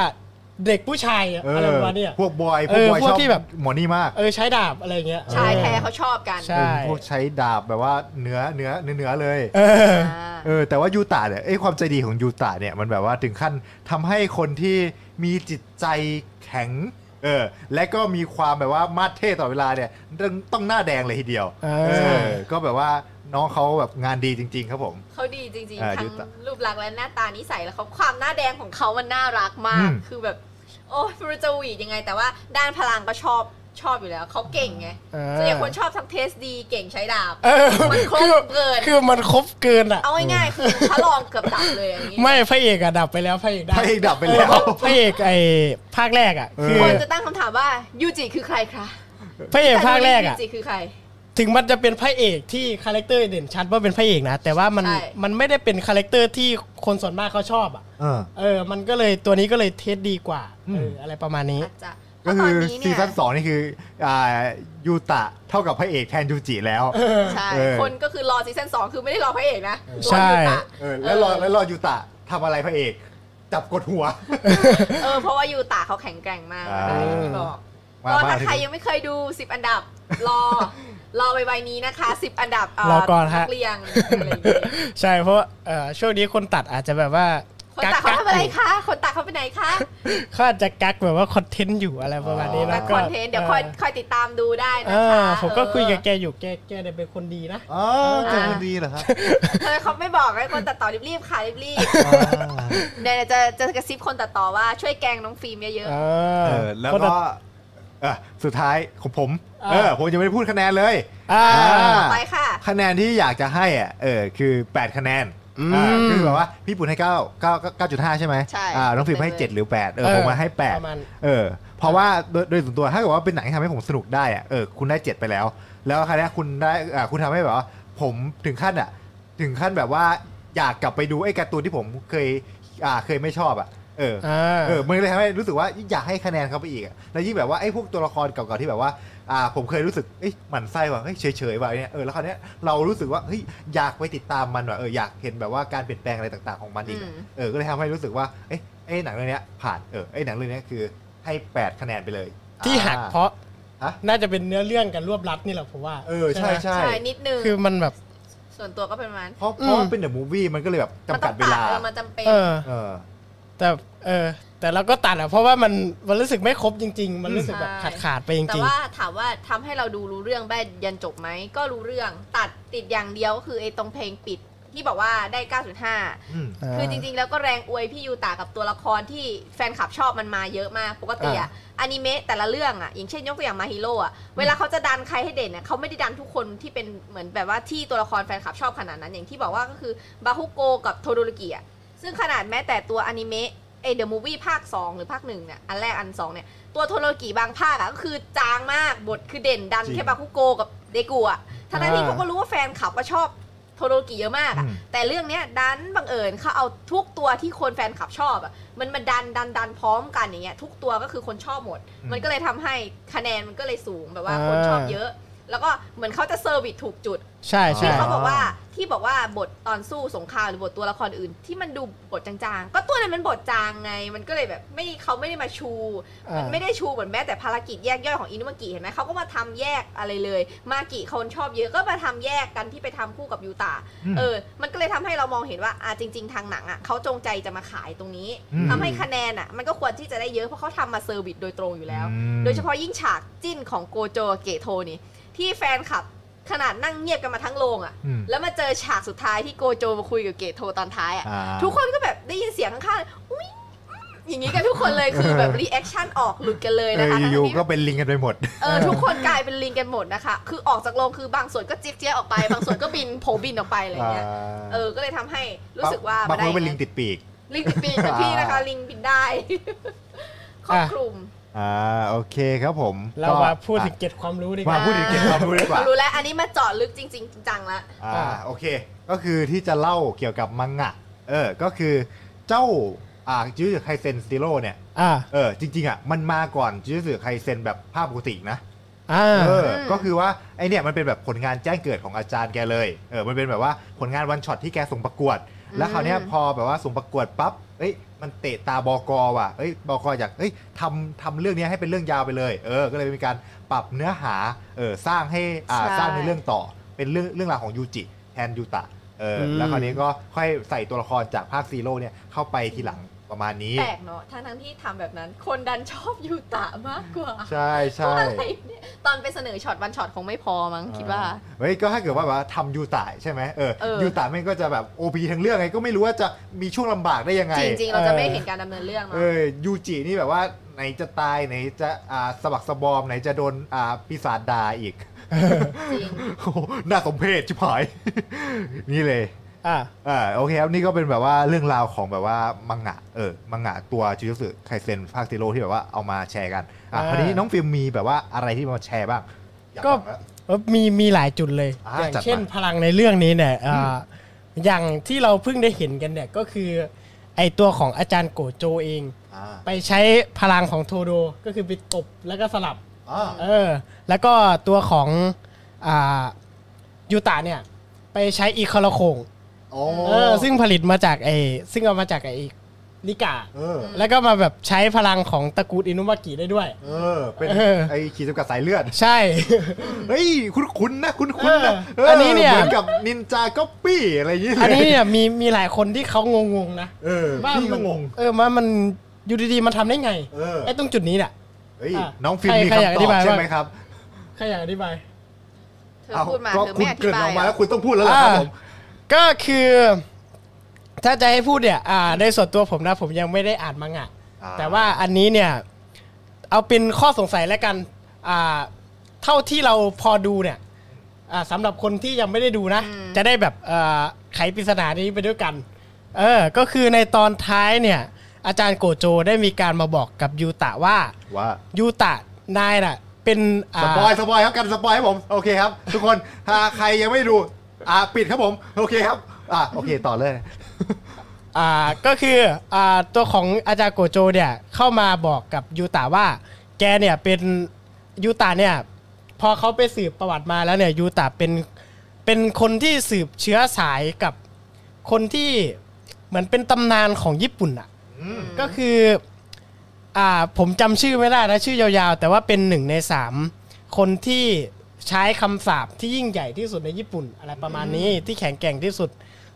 เด็กผู้ชายอะเออะไรอประมาณเนี้ย พวกบอยพเอวกอบอยพวกชอบที่แบบ หมอนี่มาก เออใช้ดาบอะไรเงี้ย ชายแท้เขาชอบกันใช่ พวกใช้ดาบแบบว่าเนื้อเนื้อเนื้อเนื้อเลยเออ อ่า เออแต่ว่ายูตะเนี่ยไอ้ความใจดีของยูตะเนี่ยมันแบบว่าถึงขั้นทำให้คนที่มีจิตใจแข็งเออและก็มีความแบบว่ามาดเท่ต่อดเวลาเนี่ยต้องต้องหน้าแดงเลยทีเดียวอ่าเออ ก็แบบว่าน้องเขาแบบงานดีจริง ๆ ครับผม เขาดีจริงอ่าๆทั้ยูงตะรูปลักษณ์และหน้าตานิสัยแล้วเขาความหน้าแดงของเขามันน่ารักมาก อืม คือแบบ โอ้ยไม่รู้จะหวีดยังไง แต่ว่าด้านพลังก็ชอบชอบอยู่แล้ว เขาเก่งไงอ่า ส่วนใหญ่คนชอบทั้งเทสดีเก่งใช้ดาบ เออมันครบคือเกิน คือมันครบเกินอะเอาง่ายๆคือพระรองเกือบดับเลยอย่างนี้ไม่พระเอกอะดับไปแล้วพระเอกได้พระเอกดับไปแล้วเออพระเอกไอภาคแรกอะเออคือคนจะตั้งคำถามว่ายูจิคือใครคะพระเอกภาคแรกอะ ยูจิคือใคร ถึงมันจะเป็นพระเอกที่ character เด่นชัดว่าเป็นพระเอกนะ แต่ว่ามันใช่ มันไม่ได้เป็น character ที่คนส่วนมากเขาชอบอะเออเออ มันก็เลยตัวนี้ก็เลย taste ดีกว่าอืม เอออะไรประมาณนี้ อาจจะเพก็ราะตคืออนนี้ season สองเนี่ยนี่คืออ่ายูตะเท่ากับพระเอกแทนยูจิแล้ว ใช่เออ คนก็คือรอ season สองคือไม่ได้รอพระเอกนะรอใช่ ยูตะเออแล้วรอแล้วรอยูตะทำอะไรพระเอก จับกดหัว เออเพราะว่ายูตะเขาแข็งแกร่งมากนะคะอ่า อย่างที่บอกมาก็มาถ้าถึง ใครยังไม่เคยดู 10 อันดับรอ รอใบๆนี้นะคะ 10 อันดับเรอก่อนฮะนัเรียงอะไรอย่างเงี้ยใช่เพราะเอ่อช่วงนี้คนตัดอาจจะแบบว่าคนตัดเขาทำอะไรคะ คนตัดเขาไปไหนคะเขาอาจจะกักแบบว่าคอนเทนต์อยู่อะไรประมาณนี้แล้นะวคอนเทนต์เดี๋ยวคอยคอยติดตามดูได้เอนะคะอผมก็คุยกับเอแกอยู่แกแกเนี่ยเป็นคนดีนะอ๋อเจอคนดีเหรอครับอเธอเขาไม่บอกให้คนตัดต่อรีบๆค่ะรีบๆเดี๋ยวจะจะกระซิบคนตัดต่อว่าช่วยแกล้งน้องฟิล์มเยอะเอเอออแล้วคนตัก็ด เออสุดท้ายของผมอ่าเออผมยังไม่ได้พูดคะแนนเลยอ่าอ่าๆไปค่ะ คะแนนที่อยากจะให้อะเออคือ 8 คะแนนอืมอ่าคือแบบว่าพี่ปุ่นให้9 9 9.5 ใช่ไหมใช่อ่าน้องฟิล์มให้ 7 หรือ 8 เออผมมาให้ประมาณ8เออ เพราะว่าโดยโดยส่วนตัวถ้าเกิดว่าเป็นหนังที่ทำให้ผมสนุกได้อะเออคุณได้ 7 ไปแล้ว แล้วคราวเนี้ยคุณได้อ่าคุณทำให้แบบว่าผมถึงขั้นอะถึงขั้นแบบว่าอยากกลับไปดูไอ้การ์ตูนที่ผมเคยอ่าเคยไม่ชอบอะ เอออ่า เออมันเลยทำให้รู้สึกว่าอยากให้คะแนนเขาไปอีกอะแล้วยิ่งแบบว่าไอ้พวกตัวละครเก่าๆที่แบบว่าอ่าผมเคยรู้สึกเอ้ยหมั่นไส้ว่ะเฮ้ยเฉยๆว่ะไอ้เนี่ยเออแล้วคราวเนี้ยเรารู้สึกว่าเฮ้ยอยากไปติดตามมันว่ะเอออยากเห็นแบบว่าการเปลี่ยนแปลงอะไรต่างๆของมันอีกอะอืม เออก็เลยทำให้รู้สึกว่าเอ้ยไอ้หนังเรื่องเนี้ยผ่านเออไอ้หนังเรื่องเนี้ยคือให้8คะแนนไปเลยที่หักอ่าเพราะฮะน่าจะเป็นเนื้อเรื่องกันรวบรัดนี่แหละผมว่าเออใช่ไหมใช่ใช่นิดนึงคือมันแบบ ส่วนตัวก็เป็นประมาณเพราะเพราะว่าเป็นเดอะมูฟวี่มันก็เลยแบบมันจำต้กัอดงเวตัดลาเออมันจำเป็นเออ เออ แต่เออแต่เราก็ตัดอะเพราะว่ามันมันรู้สึกไม่ครบจริง ๆ มันรู้สึกแบบใช่ขาดขาดๆไปจแต่ริงว่าถามว่าทำให้เราดูรู้เรื่องได้ยันจบไหมก็รู้เรื่องตัดติดอย่างเดียวก็คือไอ้ตรงเพลงปิดที่บอกว่าได้ 9.5อืมๆาคือจริงๆ แล้วก็แรงอวยพี่ยูตากับตัวละครที่แฟนคลับชอบมันมาเยอะมาก ปกติอะอนิเมะแต่ละเรื่องอะอย่างเช่นยกตัวอย่างมาฮีโร่อะเวลาเขาจะดันใครให้เด่นอะเขาไม่ได้ดันทุกคนที่เป็นเหมือนแบบว่าที่ตัวละครแฟนคลับชอบขนาดนั้น อย่างที่บอกว่าก็คือบาฮุโกกับโทโดรุกิอะ ซึ่งขนาดแม้แต่ตัวอนิเมะเอ the movie ภาค 2 หรือภาคหนึ่งเนี่ยอันแรกอันสองเนี่ย ตัวโทโดโรกิบางภาคอะก็คือจางมากบทคือเด่นดันจริง แค่บาฮุโกกับเดกูอะทั้งนั้นที่เขาก็รู้ว่าแฟนคลับก็ชอบโทโดโรกิเยอะมากอะอืม แต่เรื่องเนี้ยดันบังเอิญเขาเอาทุกตัวที่คนแฟนคลับชอบอะมันมาดันดันดันพร้อมกันอย่างเงี้ยทุกตัวก็คือคนชอบหมด มันก็เลยทำให้คะแนนมันก็เลยสูงแบบว่าคนชอบเยอะ แล้วก็เหมือนเขาจะเซอร์วิสถูกจุดใช่ใช่ ที่เขาบอกว่าที่บอกว่าบทตอนสู้สงครามหรือบทตัวละครอื่น ที่มันดูบทจางๆ ก็ตัวนั้นมันบทจางไง มันก็เลยแบบไม่เขาไม่ได้มาชูอ่ามั มันไม่ได้ชูเหมือนแม้แต่ภารกิจแยกย่อยของอินุมากิเห็นไหมเขาก็มาทำแยกอะไรเลย มากิคนชอบเยอะก็มาทำแยกกันที่ไปทำคู่กับยูตาอืม เออ มันก็เลยทำให้เรามองเห็นว่าอ่าจริง ๆ ทางหนังอะเขาจงใจจะมาขายตรงนี้อืม ทำให้คะแนนอะมันก็ควรที่จะได้เยอะเพราะเขาทำมา service โดยตรงอยู่แล้วอืมโดยเฉพาะยิ่งฉากจิ้นของโกโจกับเกโทนี่ ที่แฟนคลับขนาดนั่งเงียบกันมาทั้งโรงอะ่ะ อืม แล้วมาเจอฉากสุดท้ายที่โกโจมาคุยกับเกโทตอนท้ายอะ่ะ อ่า ทุกคนก็แบบได้ยินเสียงข้างๆอุ้ยอืมอย่างนี้กันทุกคนเลยคือแบบ reaction ออกหลุดกันเลยเอนะคะอทั้งอยู่ที่ ๆก็เป็นลิงกันไปหมด เออทุกคนกลายเป็นลิงกันหมดนะคะ คือออกจากโรงคือบางส่วนก็เจี๊ยกเจี๊ยกออกไป บางส่วนก็บินโผบินออกไปอะไรเงี้ย เออ ก็เลยทำให้รู้สึกว่าบางคนก็เป็นมัลิงติดปีก ลิงติดปีกแบบพี่นะคะ ลิงบินได้ครอบคลุม อ่าโอเคครับผมเราก็มาพูดถึงเกร็ดความรู้ดีกมาว่าพูดถึงเกี่ยวกับความรู้ดีกว่า รู้แล้ว อันนี้มาเจาะลึกจริงๆจังๆละอ่าอ่าโอเค ก็คือที่จะเล่าเกี่ยวกับมังงะ เออ ก็คือเจ้าอ่าจูจูไคเซน zero เนี่ย อ่าเออ จริง ๆ อะ มันมาก่อนจูจูไคเซนแบบภาคปกตินะ อ่า เอออืมก็คือว่าไอเนี่ยมันเป็นแบบผลงานแจ้งเกิดของอาจารย์แกเลย เออ มันเป็นแบบว่าผลงาน one shot ที่แกส่งประกวด แล้วคราวเนี้ยพอแบบว่าส่งประกวดปั๊บ เอ้ย มันเตะตาบอกอว่ะเอ้ยบอกออยากเอ้ยทำทำเรื่องเนี้ยให้เป็นเรื่องยาวไปเลย เออ ก็เลยมีการปรับเนื้อหา เออ สร้างให้อ่าใช่ สร้างในเรื่องต่อ เป็นเรื่องเรื่องราวของยูจิแทนยูตะ เออ อืม แล้วคราวนี้ก็ค่อยใส่ตัวละครจากภาค zero เนี่ยเข้าไปทีหลัง ประมาณนี้ แปลกเนาะทั้งทั้งๆที่ทำแบบนั้น คนดันชอบยูตะมากกว่าใช่ใช่อะไรเนี่ยตอนไปเสนอ shot one shot คงไม่พอมั้งคิดว่า เฮ้ยก็ถ้าเกิดว่าแบบว่าทำยูตะใช่ไหมเออเออ ยูตะแม่งก็จะแบบ OP ทั้งเรื่องไงก็ไม่รู้ว่าจะมีช่วงลำบากได้ยังไงจริง ๆ เราจะไม่เห็นการดำเนินเรื่องเอเนาะอยูจินี่แบบว่าไหนจะตายไหนจะอ่าสะบักสะบอมไหนจะโดนอ่าปีศาจด่าอีก จริง โอ้โหน่าสมเพชชิบหาย นี่เลย อ่าอ่าโอเคครับนี่ก็เป็นแบบว่าเรื่องราวของแบบว่ามังงะเออมังงะตัวจูจูสึไคเซนภาค zero ที่แบบว่าเอามาแชร์กันอะอ่า คราวนี้น้องฟิล์มมีแบบว่าอะไรที่มาแชร์บ้างอยาก็ฟังแล้ว เอ้อมีมีหลายจุดเลย อ่าอย่างจัดมาเช่นพลังในเรื่องนี้เนี่ยอ่าอย่างที่เราเพิ่งได้เห็นกันเนี่ยก็คือไอตัวของอาจารย์โกโจเอง อ่าไปใช้พลังของโทโดก็คือไปตบแล้วก็สลับ อ่าเออ แล้วก็ตัวของอ่ายูตะเนี่ย ไปใช้อีคาราโคงโอ้ เออซึ่งผลิตมาจากไอซึ่งเอามาจากไอลิกาเออแล้วก็มาแบบใช้พลังของตระกูลอินุมากิได้ด้วย เออ เป็นเออไอ้ขีดจำกัดสายเลือด ใช่ เฮ้ย คุ้นคุ้นๆนะ คุ้นคุ้นๆนะเอออันนี้เนี่ยเหมือนกับนินจาก็ปี้อะไรอย่างเงี้ยอันนี้เนี่ยมีมีหลายคนที่เขางงๆนะเออว่าพี่ก็มันงง เออมามันอยู่ดีๆมันทำได้ไงเออไอ้ตรงจุดนี้เนี่ยเฮ้ยอะน้องฟิล์มใครมีใครอยากคำอตธิอบายใช่บ้างไหมครับใครอยากอธิบายเธอพูดมาก็เธอคุไม่ณอธิเกรินบาอยอกมาอะแล้วคุณต้องพูดแล้วล่ะครับผม ก็คือถ้าจะให้พูดเนี่ยอ่าในส่วนตัวผมนะผมยังไม่ได้อ่านมังงะอ่าแต่ว่าอันนี้เนี่ยเอาเป็นข้อสงสัยแล้วกันอ่าเท่าที่เราพอดูเนี่ยอ่าสำหรับคนที่ยังไม่ได้ดูนะอืมจะได้แบบเอ่อไขปริศนานี้ไปด้วยกัน เออ ก็คือในตอนท้ายเนี่ย อาจารย์โกโจได้มีการมาบอกกับยูตะว่าว่ายูตะนายน่ะ เป็นอ่า spoil spoil ครับกัน spoil ให้ผม โอเคครับ ทุกคนถ้าใครยังไม่ดู อ่าปิดครับผม โอเคครับอ่าโอเคต่อเลย อ่าก็คืออ่าตัวของอาจารย์โกโจเนี่ยเข้ามาบอกกับยูตะว่า แกเนี่ยเป็นยูตะเนี่ยพอเขาไปสืบประวัติมาแล้วเนี่ยยูตะเป็นเป็นคนที่สืบเชื้อสายกับคนที่เหมือนเป็นตำนานของญี่ปุ่นอะอืมก็คืออ่าผมจำชื่อไม่ได้นะชื่อยาวๆ แต่ว่าเป็นหนึ่งในสามคนที่ ใช้คำสาปที่ยิ่งใหญ่ที่สุดในญี่ปุ่น อะไรประมาณนี้ที่แข็งแกร่งที่สุด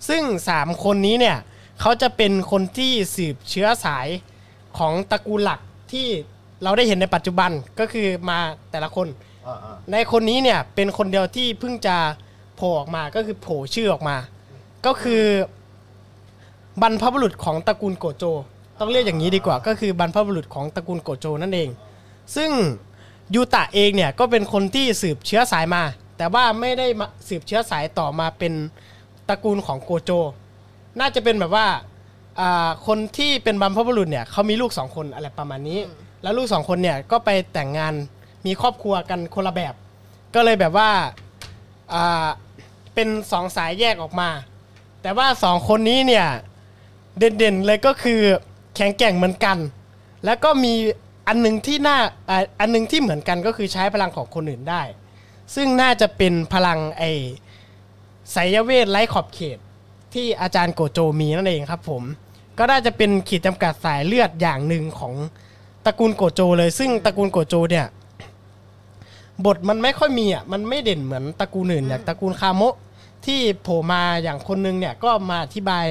ซึ่งสามคนนี้เนี่ยเขาจะเป็นคนที่สืบเชื้อสายของตระกูลหลักที่เราได้เห็นในปัจจุบันก็คือมาแต่ละคนอ่าอ่าในคนนี้เนี่ยเป็นคนเดียวที่เพิ่งจะโผล่ออกมาก็คือโผล่ชื่อออกมา ก็คือบรรพบุรุษของตระกูลโกโจ ต้องเรียกอย่างนี้ดีกว่า ก็คือบรรพบุรุษของตระกูลโกโจนั่นเอง ซึ่ง ยูตะเองเนี่ยก็เป็นคนที่สืบเชื้อสายมา แต่ว่าไม่ได้มาสืบเชื้อสายต่อมาเป็นตระกูลของโกโจ น่าจะเป็นแบบว่าอ่าคนที่เป็นบรรพบุรุษเนี่ยเขามีลูกสองคนอะไรประมาณนี้ แล้วลูกสองคนเนี่ยก็ไปแต่งงานมีครอบครัวกันคนละแบบ ก็เลยแบบว่าอ่าเป็นสองสายแยกออกมา แต่ว่าสองคนนี้เนี่ยเด่นๆเลยก็คือแข็งแกร่งเหมือนกัน แล้วก็มี อันหนึ่งที่น่าอันหนึ่งที่เหมือนกันก็คือใช้พลังของคนอื่นได้ ซึ่งน่าจะเป็นพลังไอไสยเวทไร้ขอบเขตที่อาจารย์โกโจมีนั่นเองครับ ผม ก็น่าจะเป็นขีดจำกัดสายเลือดอย่างหนึ่งของตระกูลโกโจเลย ซึ่งตระกูลโกโจเนี่ยบทมันไม่ค่อยมีอะมันไม่เด่นเหมือนตระกูลอื่นอย่างตระกูลคาโมะที่โผล่มาอย่างคนนึงเนี่ยก็มาอธิบาย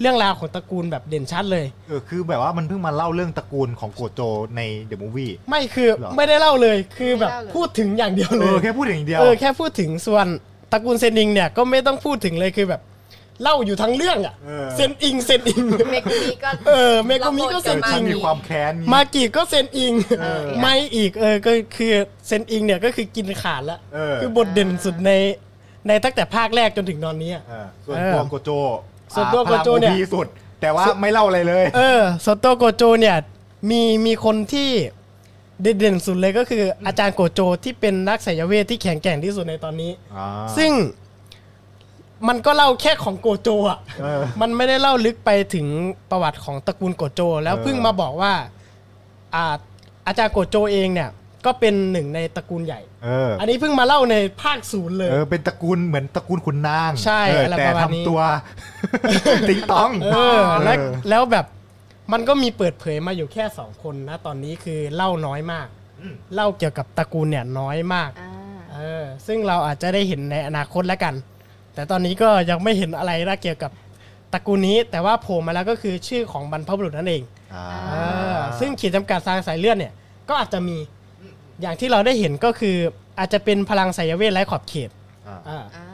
เรื่องราวของตระกูลแบบเด่นชัดเลย เออคือแบบว่ามันเพิ่งมาเล่าเรื่องตระกูลของโกโจใน the movie ไม่คือเหรอ ไม่ได้เล่าเลยคือแบบไม่เล่าเลย พูดถึงอย่างเดียวเอเลอยแค่พูดอย่างเดียว เออแค่พูดถึงส่วนตระกูลเซนอิงเนี่ยก็ไม่ต้องพูดถึงเลยคือแบบเล่าอยู่ทั้งเรื่องอะเออ เซนอิงเซนอิง เมกุมิก็ เออเมกุมิก็เซเอนออิฉันง มีความแค้นนี้มากิก็เซนอิง เออ ไม่อีกเออก็คือเซนอิงเนี่ยก็คือกินขาดละเออ คือบทเด่นสุดในในตั้งแต่ภาคแรกจนถึงตอนนี้อะ เออส่วนเออตัวโกโจ ส่วนตัวอ่าโกโจเนี่ยพลัง OP สุด แต่ว่าไม่เล่าอะไรเลย เออโซโตโกโจเนี่ยมีมีคนที่เด่นๆสุดเลยก็คืออาจารย์โกโจที่เป็นนักไสยเวทที่แข็งแกร่งที่สุดในตอนนี้ อ่า ซึ่งมันก็เล่าแค่ของโกโจอะ เออ มันไม่ได้เล่าลึกไปถึงประวัติของตระกูลโกโจ แล้วเออเพิ่งมาบอกว่าอ่าอาจารย์โกโจเองเนี่ย ก็เป็นหนึ่งในตระกูลใหญ่ เอออันนี้เพิ่งมาเล่าในภาคศูนย์เลย เออ เป็นตระกูลเหมือนตระกูลขุนนางใช่เอออะไรแต่ประมาณนี้ ทำตัว ติ๊งต้องเออแล้วเออแล้วแบบมันก็มีเปิดเผยมาอยู่แค่สองคนนะตอนนี้คือเล่าน้อยมากมเล่าเกี่ยวกับตระกูลเนี่ยน้อยมาก อ่าเออ ซึ่งเราอาจจะได้เห็นในอนาคตแล้วกัน แต่ตอนนี้ก็ยังไม่เห็นอะไรนะเกี่ยวกับตระกูลนี้ แต่ว่าโผล่มาแล้วก็คือชื่อของบรรพบุรุษนั่นเอง อ่า เออซึ่งขีดจำกัดทางสายเลือดเนี่ยก็อาจจะมี อย่างที่เราได้เห็นก็คืออาจจะเป็นพลังไสยเวทไร้ขอบเขตอ่า อ่า อ่า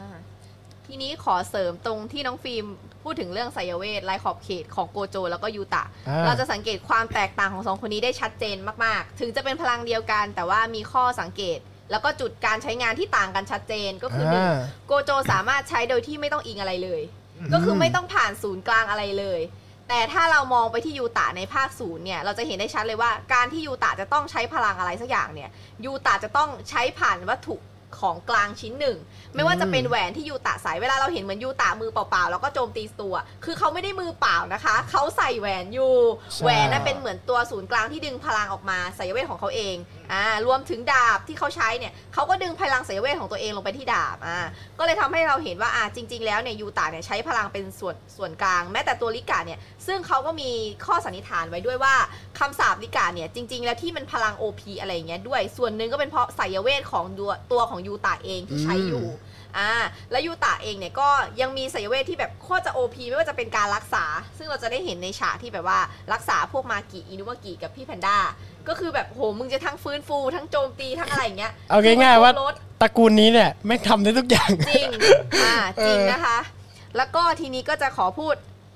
ทีนี้ขอเสริมตรงที่น้องฟิล์มพูดถึงเรื่องไสยเวทไร้ขอบเขตของโกโจ แล้วก็ยูตะ อ่า เราจะสังเกตความแตกต่างของสองคนนี้ได้ชัดเจนมากๆ ถึงจะเป็นพลังเดียวกัน แต่ว่ามีข้อสังเกต แล้วก็จุดการใช้งานที่ต่างกันชัดเจนก็คือหนึ่งอ่าโกโจสามารถใช้โดยที่ไม่ต้องอิงอะไรเลย ก็คือไม่ต้องผ่านศูนย์กลางอะไรเลย แต่ถ้าเรามองไปที่ยูตะในภาคศูนย์เนี่ย เราจะเห็นได้ชัดเลยว่าการที่ยูตะจะต้องใช้พลังอะไรสักอย่างเนี่ย ยูตะจะต้องใช้ผ่านวัตถุของกลางชิ้นหนึ่ง ไม่ว่าจะเป็นแหวนที่ยูตะใส่เวลาเราเห็นเหมือนยูตะมือเปล่าๆแล้วก็โจมตีตัว คือเขาไม่ได้มือเปล่านะคะ เขาใส่แหวนอยู่ใช่แหวนน่ะเป็นเหมือนตัวศูนย์กลางที่ดึงพลังออกมาสายเวทของเขาเอง อ่ารวมถึงดาบที่เขาใช้เนี่ยเขาก็ดึงพลังสายเวทของตัวเองลงไปที่ดาบอ่าก็เลยทำให้เราเห็นว่าอ่าจริง ๆ แล้วเนี่ยยูตาเนี่ยใช้พลังเป็นส่วนส่วนกลาง แม้แต่ตัวลิกาเนี่ยซึ่งเขาก็มีข้อสันนิษฐานไว้ด้วยว่าคำสาบลิกาเนี่ยจริง ๆ แล้วที่มันพลัง OP อะไรอย่างเงี้ยด้วยส่วนหนึ่งก็เป็นเพราะสายเวทของตัวตัวของยูตาเองที่ใช้อยู่ อ่าแล้วยูตะเองเนี่ยก็ยังมีสายเวทที่แบบโคตรจะ OP ไม่ว่าจะเป็นการรักษา ซึ่งเราจะได้เห็นในฉากที่แบบว่ารักษาพวกมากิอินุวากิกับพี่แพนด้าก็คือแบบโหมึงจะทั้งฟื้นฟูทั้งโจมตีทั้งอะไรอย่างเงี้ยเอาง่ายๆว่าคือมันครบรสตระกูลนี้เนี่ยแม่งทำได้ทุกอย่างจริงอ่าเออจริงนะคะ แล้วก็ทีนี้ก็จะขอพูด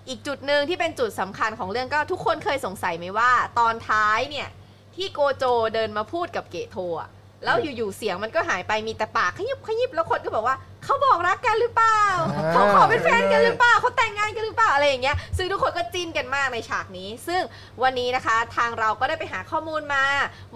อีกจุดหนึ่งที่เป็นจุดสำคัญของเรื่องก็ทุกคนเคยสงสัยไหมว่า ตอนท้ายเนี่ยที่โกโจเดินมาพูดกับเกโทอะ แล้วอยู่ๆเสียงมันก็หายไปมีแต่ปากขยิบขยิบแล้วคนก็บอกว่าเขาบอกรักกันหรือเปล่าอ่าเขาขอเป็นแฟนกันหรือเปล่าเขาแต่งงานกันหรือเปล่าอะไรอย่างเงี้ยซึ่งทุกคนก็จิ้นกันมากในฉากนี้ ซึ่งวันนี้นะคะทางเราก็ได้ไปหาข้อมูลมา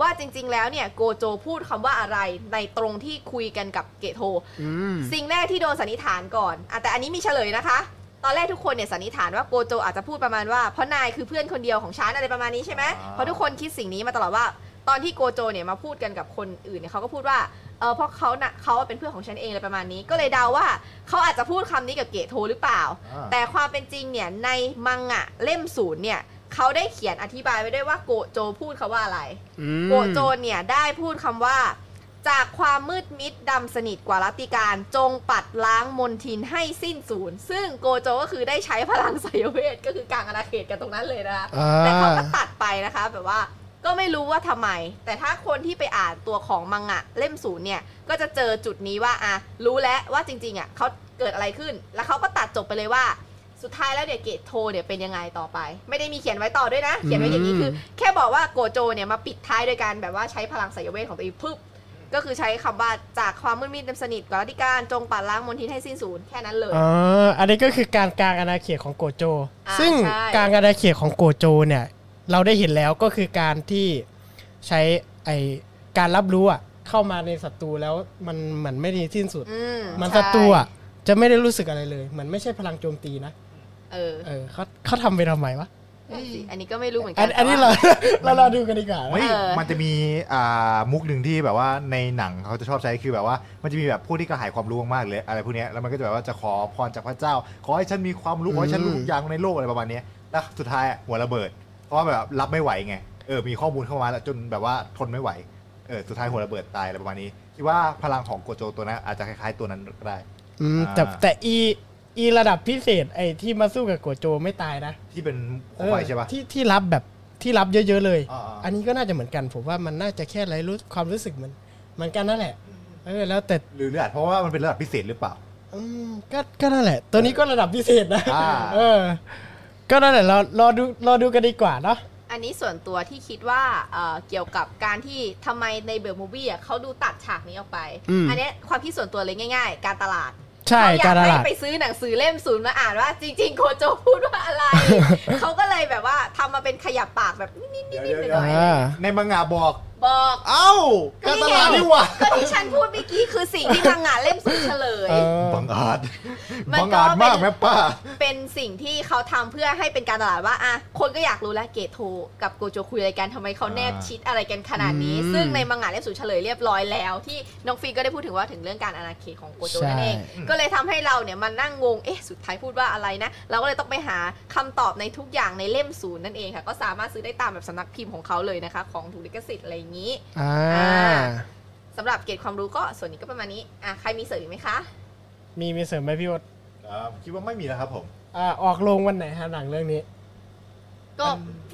ว่าจริง ๆ แล้วเนี่ยโกโจพูดคำว่าอะไรในตรงที่คุยกันกับเกโทอืมสิ่งแรกที่โดนสันนิษฐานก่อนอะแต่อันนี้มีเฉลยนะคะตอนแรกทุกคนเนี่ยสันนิษฐานว่าโกโจอาจจะพูดประมาณว่าเพราะนายคือเพื่อนคนเดียวของฉันอะไรประมาณนี้ใช่ไหมอ่าเพราะทุกคนคิดสิ่งนี้มาตลอดว่า ตอนที่โกโจเนี่ยมาพูดกันกับคนอื่นเนี่ยเขาก็พูดว่าเออเพราะเขาน่ะเขาเป็นเพื่อนของฉันเองอะไรประมาณนี้ ก็เลยเดาว่าเขาอาจจะพูดคำนี้กับเกโทหรือเปล่า อ่า แต่ความเป็นจริงเนี่ยในมังงะเล่มศูนย์เนี่ยเขาได้เขียนอธิบายไว้ด้วยว่าโกโจพูดคาว่าอะไร อืม โกโจนเนี่ยได้พูดคำว่า จากความมืดมิดดำสนิทกว่ารัตติการจงปัดล้างมนทินให้สิ้นสูญซึ่งโกโจก็คือได้ใช้พลังไสยเวทก็คือกลางอาณาเขตกันตรงนั้นเลยนะคะอ่า แต่เขาก็ตัดไปนะคะ แบบว่า ก็ไม่รู้ว่าทำไม แต่ถ้าคนที่ไปอ่านตัวของมังงะเล่มศูนย์เนี่ย ก็จะเจอจุดนี้ว่าอะรู้แล้วว่าจริงๆอะเขาเกิดอะไรขึ้น แล้วเขาก็ตัดจบไปเลยว่า สุดท้ายแล้วเนี่ยเกตโทเนี่ยเป็นยังไงต่อไป ไม่ได้มีเขียนไว้ต่อด้วยนะ เขียนไว้อย่างนี้คือ แค่บอกว่าโกโจเนี่ยมาปิดท้ายโดยการแบบว่าใช้พลังสายเวทของตัวเองพึบก็คือใช้คำว่าจากความมืดมิดดำสนิทกว่ารัตติการจงปัดล้างมนทินให้สิ้นสูญแค่นั้นเลยอ๋ออันนี้ก็คือการกลางอาณาเขตของโกโจอ่าซึ่งใช่กลางอาณาเขตของโกโจเนี่ย เราได้เห็นแล้วก็คือการที่ใช้ไอการรับรู้อะเข้ามาในศัตรูแล้วมันเหมือนไม่ดีสิ้นสุด อืมมันใช่ศัตรูอะจะไม่ได้รู้สึกอะไรเลยเหมือนไม่ใช่พลังโจมตีนะเออเออเขาเขาทำไปทำไมวะนั่นสิอันนี้ก็ไม่รู้เหมือนกัอันอันนี้เราเรารอดูกันดีกว่าไม่เออมันจะมีอ่ามุกหนึ่งที่แบบว่าในหนังเขาจะชอบใช้คือแบบว่า มันจะมีแบบผู้ที่กระหายความรู้มากๆเลยอะไรพวกเนี้ยแล้วมันก็จะแบบว่าจะขอพรจากพระเจ้า ขอให้ฉันมีความรู้ขอให้ฉันรู้ทุกอย่างในโลกอะไรประมาณเนี้ยแล้วสุดท้ายอะหัวระเบิด เพราะว่าแบบรับไม่ไหวไงเออมีข้อมูลเข้ามาแล้วจนแบบว่าทนไม่ไหวเออสุดท้ายหัวระเบิดตายอะไรประมาณนี้คิดว่าพลังของโกโจตัวนั้นอาจจะคล้ายๆตัวนั้นก็ได้ อืมอ่าแต่แต่อีอีระดับพิเศษไอ้ที่มาสู้กับโกโจไม่ตายนะที่เป็นโคเอมไฟอใช่ปะที่ที่รับแบบที่รับเยอะๆเลยอ่าๆอันนี้ก็น่าจะเหมือนกัน ผมว่ามันน่าจะแค่ไรรู้ความรู้สึกเหมือนเหมือนกันนั่นแหละเออแล้วแต่หรืออาจเพราะว่ามันเป็นระดับพิเศษหรือเปล่า อืมก็ก็นั่นแหละ ตัวนี้ก็ระดับพิเศษนะอ่าเออ ก็นั่นแหละรอรอดูรอดูกันดีกว่าเนาะอันนี้ส่วนตัวที่คิดว่าเอ่อเกี่ยวกับการที่ทำไมในเบลมูวี่อะเขาดูตัดฉากนี้ออกไป อืม อันเนี้ยความคิดส่วนตัวเลยง่าย ๆ การตลาด ใช่เขาอยาการกตให้ลาด ไปซื้อหนังสือเล่มศูนย์มาอ่านว่า จริง ๆ โคโจพูดว่าอะไร เขาก็เลยแบบว่าทำมาเป็นขยับปากแบบนิดๆเดี๋ยวนิดเดี๋ยวๆหน่อยอ่าในมังงะบอกๆ บอกเอ้าการตลาดนี่หว่าก็ที่ฉันพูดเมื่อกี้คือสิ่งที่มังงะเล่มศูนย์เฉลยเออบังอาจมันบังก็อาจมากเป็นแม่ป้า เป็นสิ่งที่เขาทำเพื่อให้เป็นการตลาดว่าอะคนก็อยากรู้แล้วเกตโทกับโกโจคุยอะไรกันทำไมเขาแนบอ่าชิดอะไรกันขนาดนี้อืมซึ่งในมังงะเล่มศูนย์เฉลยเรียบร้อยแล้วที่น้องฟีก็ได้พูดถึงว่าถึงเรื่องการอาณาเขตของโกโจนั่นเองใช่ก็เลยทำให้เราเนี่ยมานั่งงงเอ๊ะสุดท้ายพูดว่าอะไรนะเราก็เลยต้องไปหาคำตอบในทุกอย่างในเล่มศูนย์นั่นเองค่ะ ก็สามารถซื้อได้ตามแบบสำนักพิมพ์ของเขาเลยนะคะ ของถูกลิขสิทธิ์อะไรอย่างนี้อ่าอ่าสำหรับเกตความรู้ก็ส่วนนี้ก็ประมาณนี้อะใครมีเสริมอีกไหมคะมีมีเสริมไหมพี่วดอ่าคิดว่าไม่มีแล้วครับผมอ่าออกโรงวันไหนฮะหนังเรื่องนี้ ก็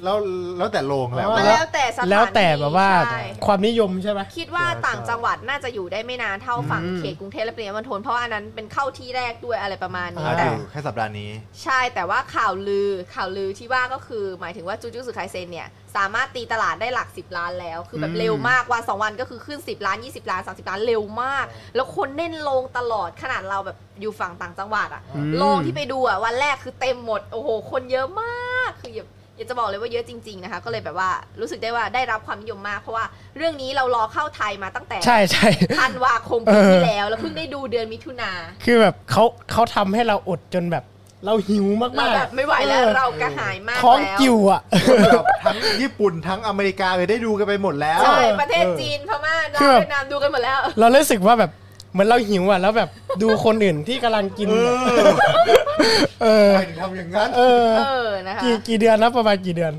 แล้วแล้วแต่โรงแล้ว มันแล้แล้ววแต่สถานแล้วแต่แบบว่าใช่ ความนิยมใช่ไหม คิดว่าใช่ต่างจังหวัดน่าจะอยู่ได้ไม่นานเท่าฝั่งอืม เขตกรุงเทพและปริมณฑลเพราะว่าอันนั้นเป็นเข้าที่แรกด้วยอะไรประมาณนี้อ่าแต่ อยู่แค่สัปดาห์นี้ ใช่แต่ว่าข่าวลือข่าวลือที่ว่าก็คือหมายถึงว่าจูจูสึไคเซนเนี่ย สามารถตีตลาดได้หลัก 10 ล้านแล้ว คือแบบอืม เร็วมากวันสองวันก็คือขึ้น 10 ล้าน 20 ล้าน 30 ล้านเร็วมาก แล้วคนเน่นโรงตลอดขนาดเราแบบอยู่ฝั่งต่างจังหวัดอะอืมโรงที่ไปดูอะวันแรกคือเต็มหมด โอ้โห คนเยอะมากคืออย่า อยากจะบอกเลยว่าเยอะจริง ๆนะคะ ก็เลยแบบว่ารู้สึกได้ว่าได้รับความนิยมมาก เพราะว่าเรื่องนี้เรารอเข้าไทยมาตั้งแต่ใช่ใช่ธันวาคมปีที่แล้ว แล้วเพิ่งได้ดูเดือนมิถุนาคือแบบเขาเขาทำให้เราอดจนแบบ เราหิวมากๆเราแบบไม่ไหวแล้วออเรากระหายมากท้องแล้วกิ่วอะ แบบทั้งญี่ปุ่นทั้งอเมริกาเลยได้ดูกันไปหมดแล้ว ใช่เออประเทศจีนพม่าลาวคือแบบ เวียดนามดูกันหมดแล้ว เรารู้สึกว่าแบบเหมือนเราหิวอะแล้วแบบดูคนอื่นที่กำลังกิน เอเนี่ยอ เออทำไมถึงทำอย่างนั้นเออเออนะคะกี่กี่เดือนนะประมาณกี่เดือน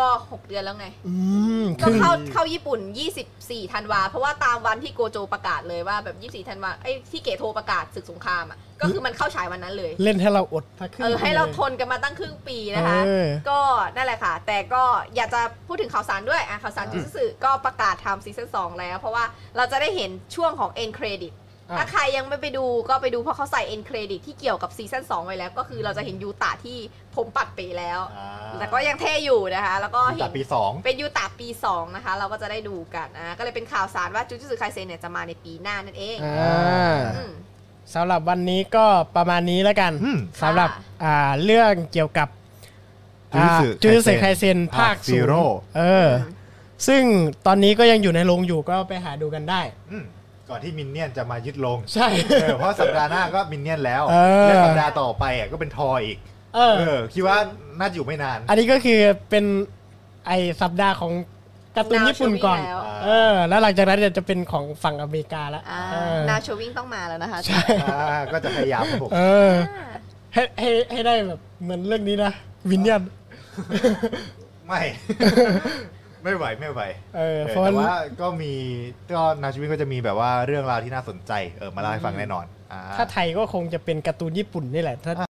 ก็6เดือนแล้วไงอืมคก็รึ่งเข้าเข้าญี่ปุ่น 24ธันวาเพราะว่าตามวันที่โกโจประกาศเลยว่าแบบ24ธันวาไอ้ที่เกโทประกาศศึกสงครามอะก็คือมันเข้าฉายวันนั้นเลย เล่นให้เราอดพักครึ่งเออให้เราปีลยทนกันมาตั้งครึ่งปีนะคะเออก็นั่นแหละค่ะ แต่ก็อยากจะพูดถึงข่าวสารด้วยอะข่าวสารจูซึก็ประกาศทำซีซั่น2แล้ว เพราะว่าเราจะได้เห็นช่วงของ end credit อะ ถ้าใครยังไม่ไปดูก็ไปดูเพราะเขาใส่ end credit ที่เกี่ยวกับซีซั่น2ไว้แล้ว ก็คือเราจะเห็นยูตะที่ผมปัดเปแล้วอ่าแต่ก็ยังเท่อยู่นะคะ แล้วก็เห็แต่นปีสองเป็นยูตะปี 2 นะคะ เราก็จะได้ดูกันนะก็เลยเป็นข่าวสารว่าจูจูสึไคเซนเนี่ยจะมาในปีหน้านั่นเองอ่าอืมสำหรับวันนี้ก็ประมาณนี้แล้วกันอืมสำหรับค่ะอ่าเรื่องเกี่ยวกับ Jujutsu จูจูเซไคเซน Kaisen ภาคภาคศูนย์ Zero เออซึ่งตอนนี้ก็ยังอยู่ในโรงอยู่ก็ไปหาดูกันได้อืม ก่อนที่มินเนี่ยนจะมายึดโรงใช่เออเพราะสัปดาห์หน้าก็มินเนี่ยนแล้วเออ และสัปดาห์ต่อไปอะก็เป็นทออีกเออ เออคิดว่าน่าจะอยู่ไม่นาน อันนี้ก็คือเป็นไอสัปดาห์ของการ์ตูนญี่ปุ่นก่อน แล้วเออ แล้วหลังจากนั้นเดี๋ยวจะเป็นของฝั่งอเมริกาแล้วอ่าเออนาโชวิ่งต้องมาแล้วนะคะใช่อ่าก็จะพยายามครับผมเออ ให้ให้ให้ได้แบบเหมือนเรื่องนี้นะวินเนียน ไม่ ไม่ไหวไม่ไหวเออเออเพราะแต่ว่าว่าก็มีก็นาชีวิตก็จะมีแบบว่าเรื่องราวที่น่าสนใจเออมาเล่าให้ฟังแน่นอนอ่า ถ้าไทยก็คงจะเป็นการ์ตูนญี่ปุ่นนี่แหละถ้า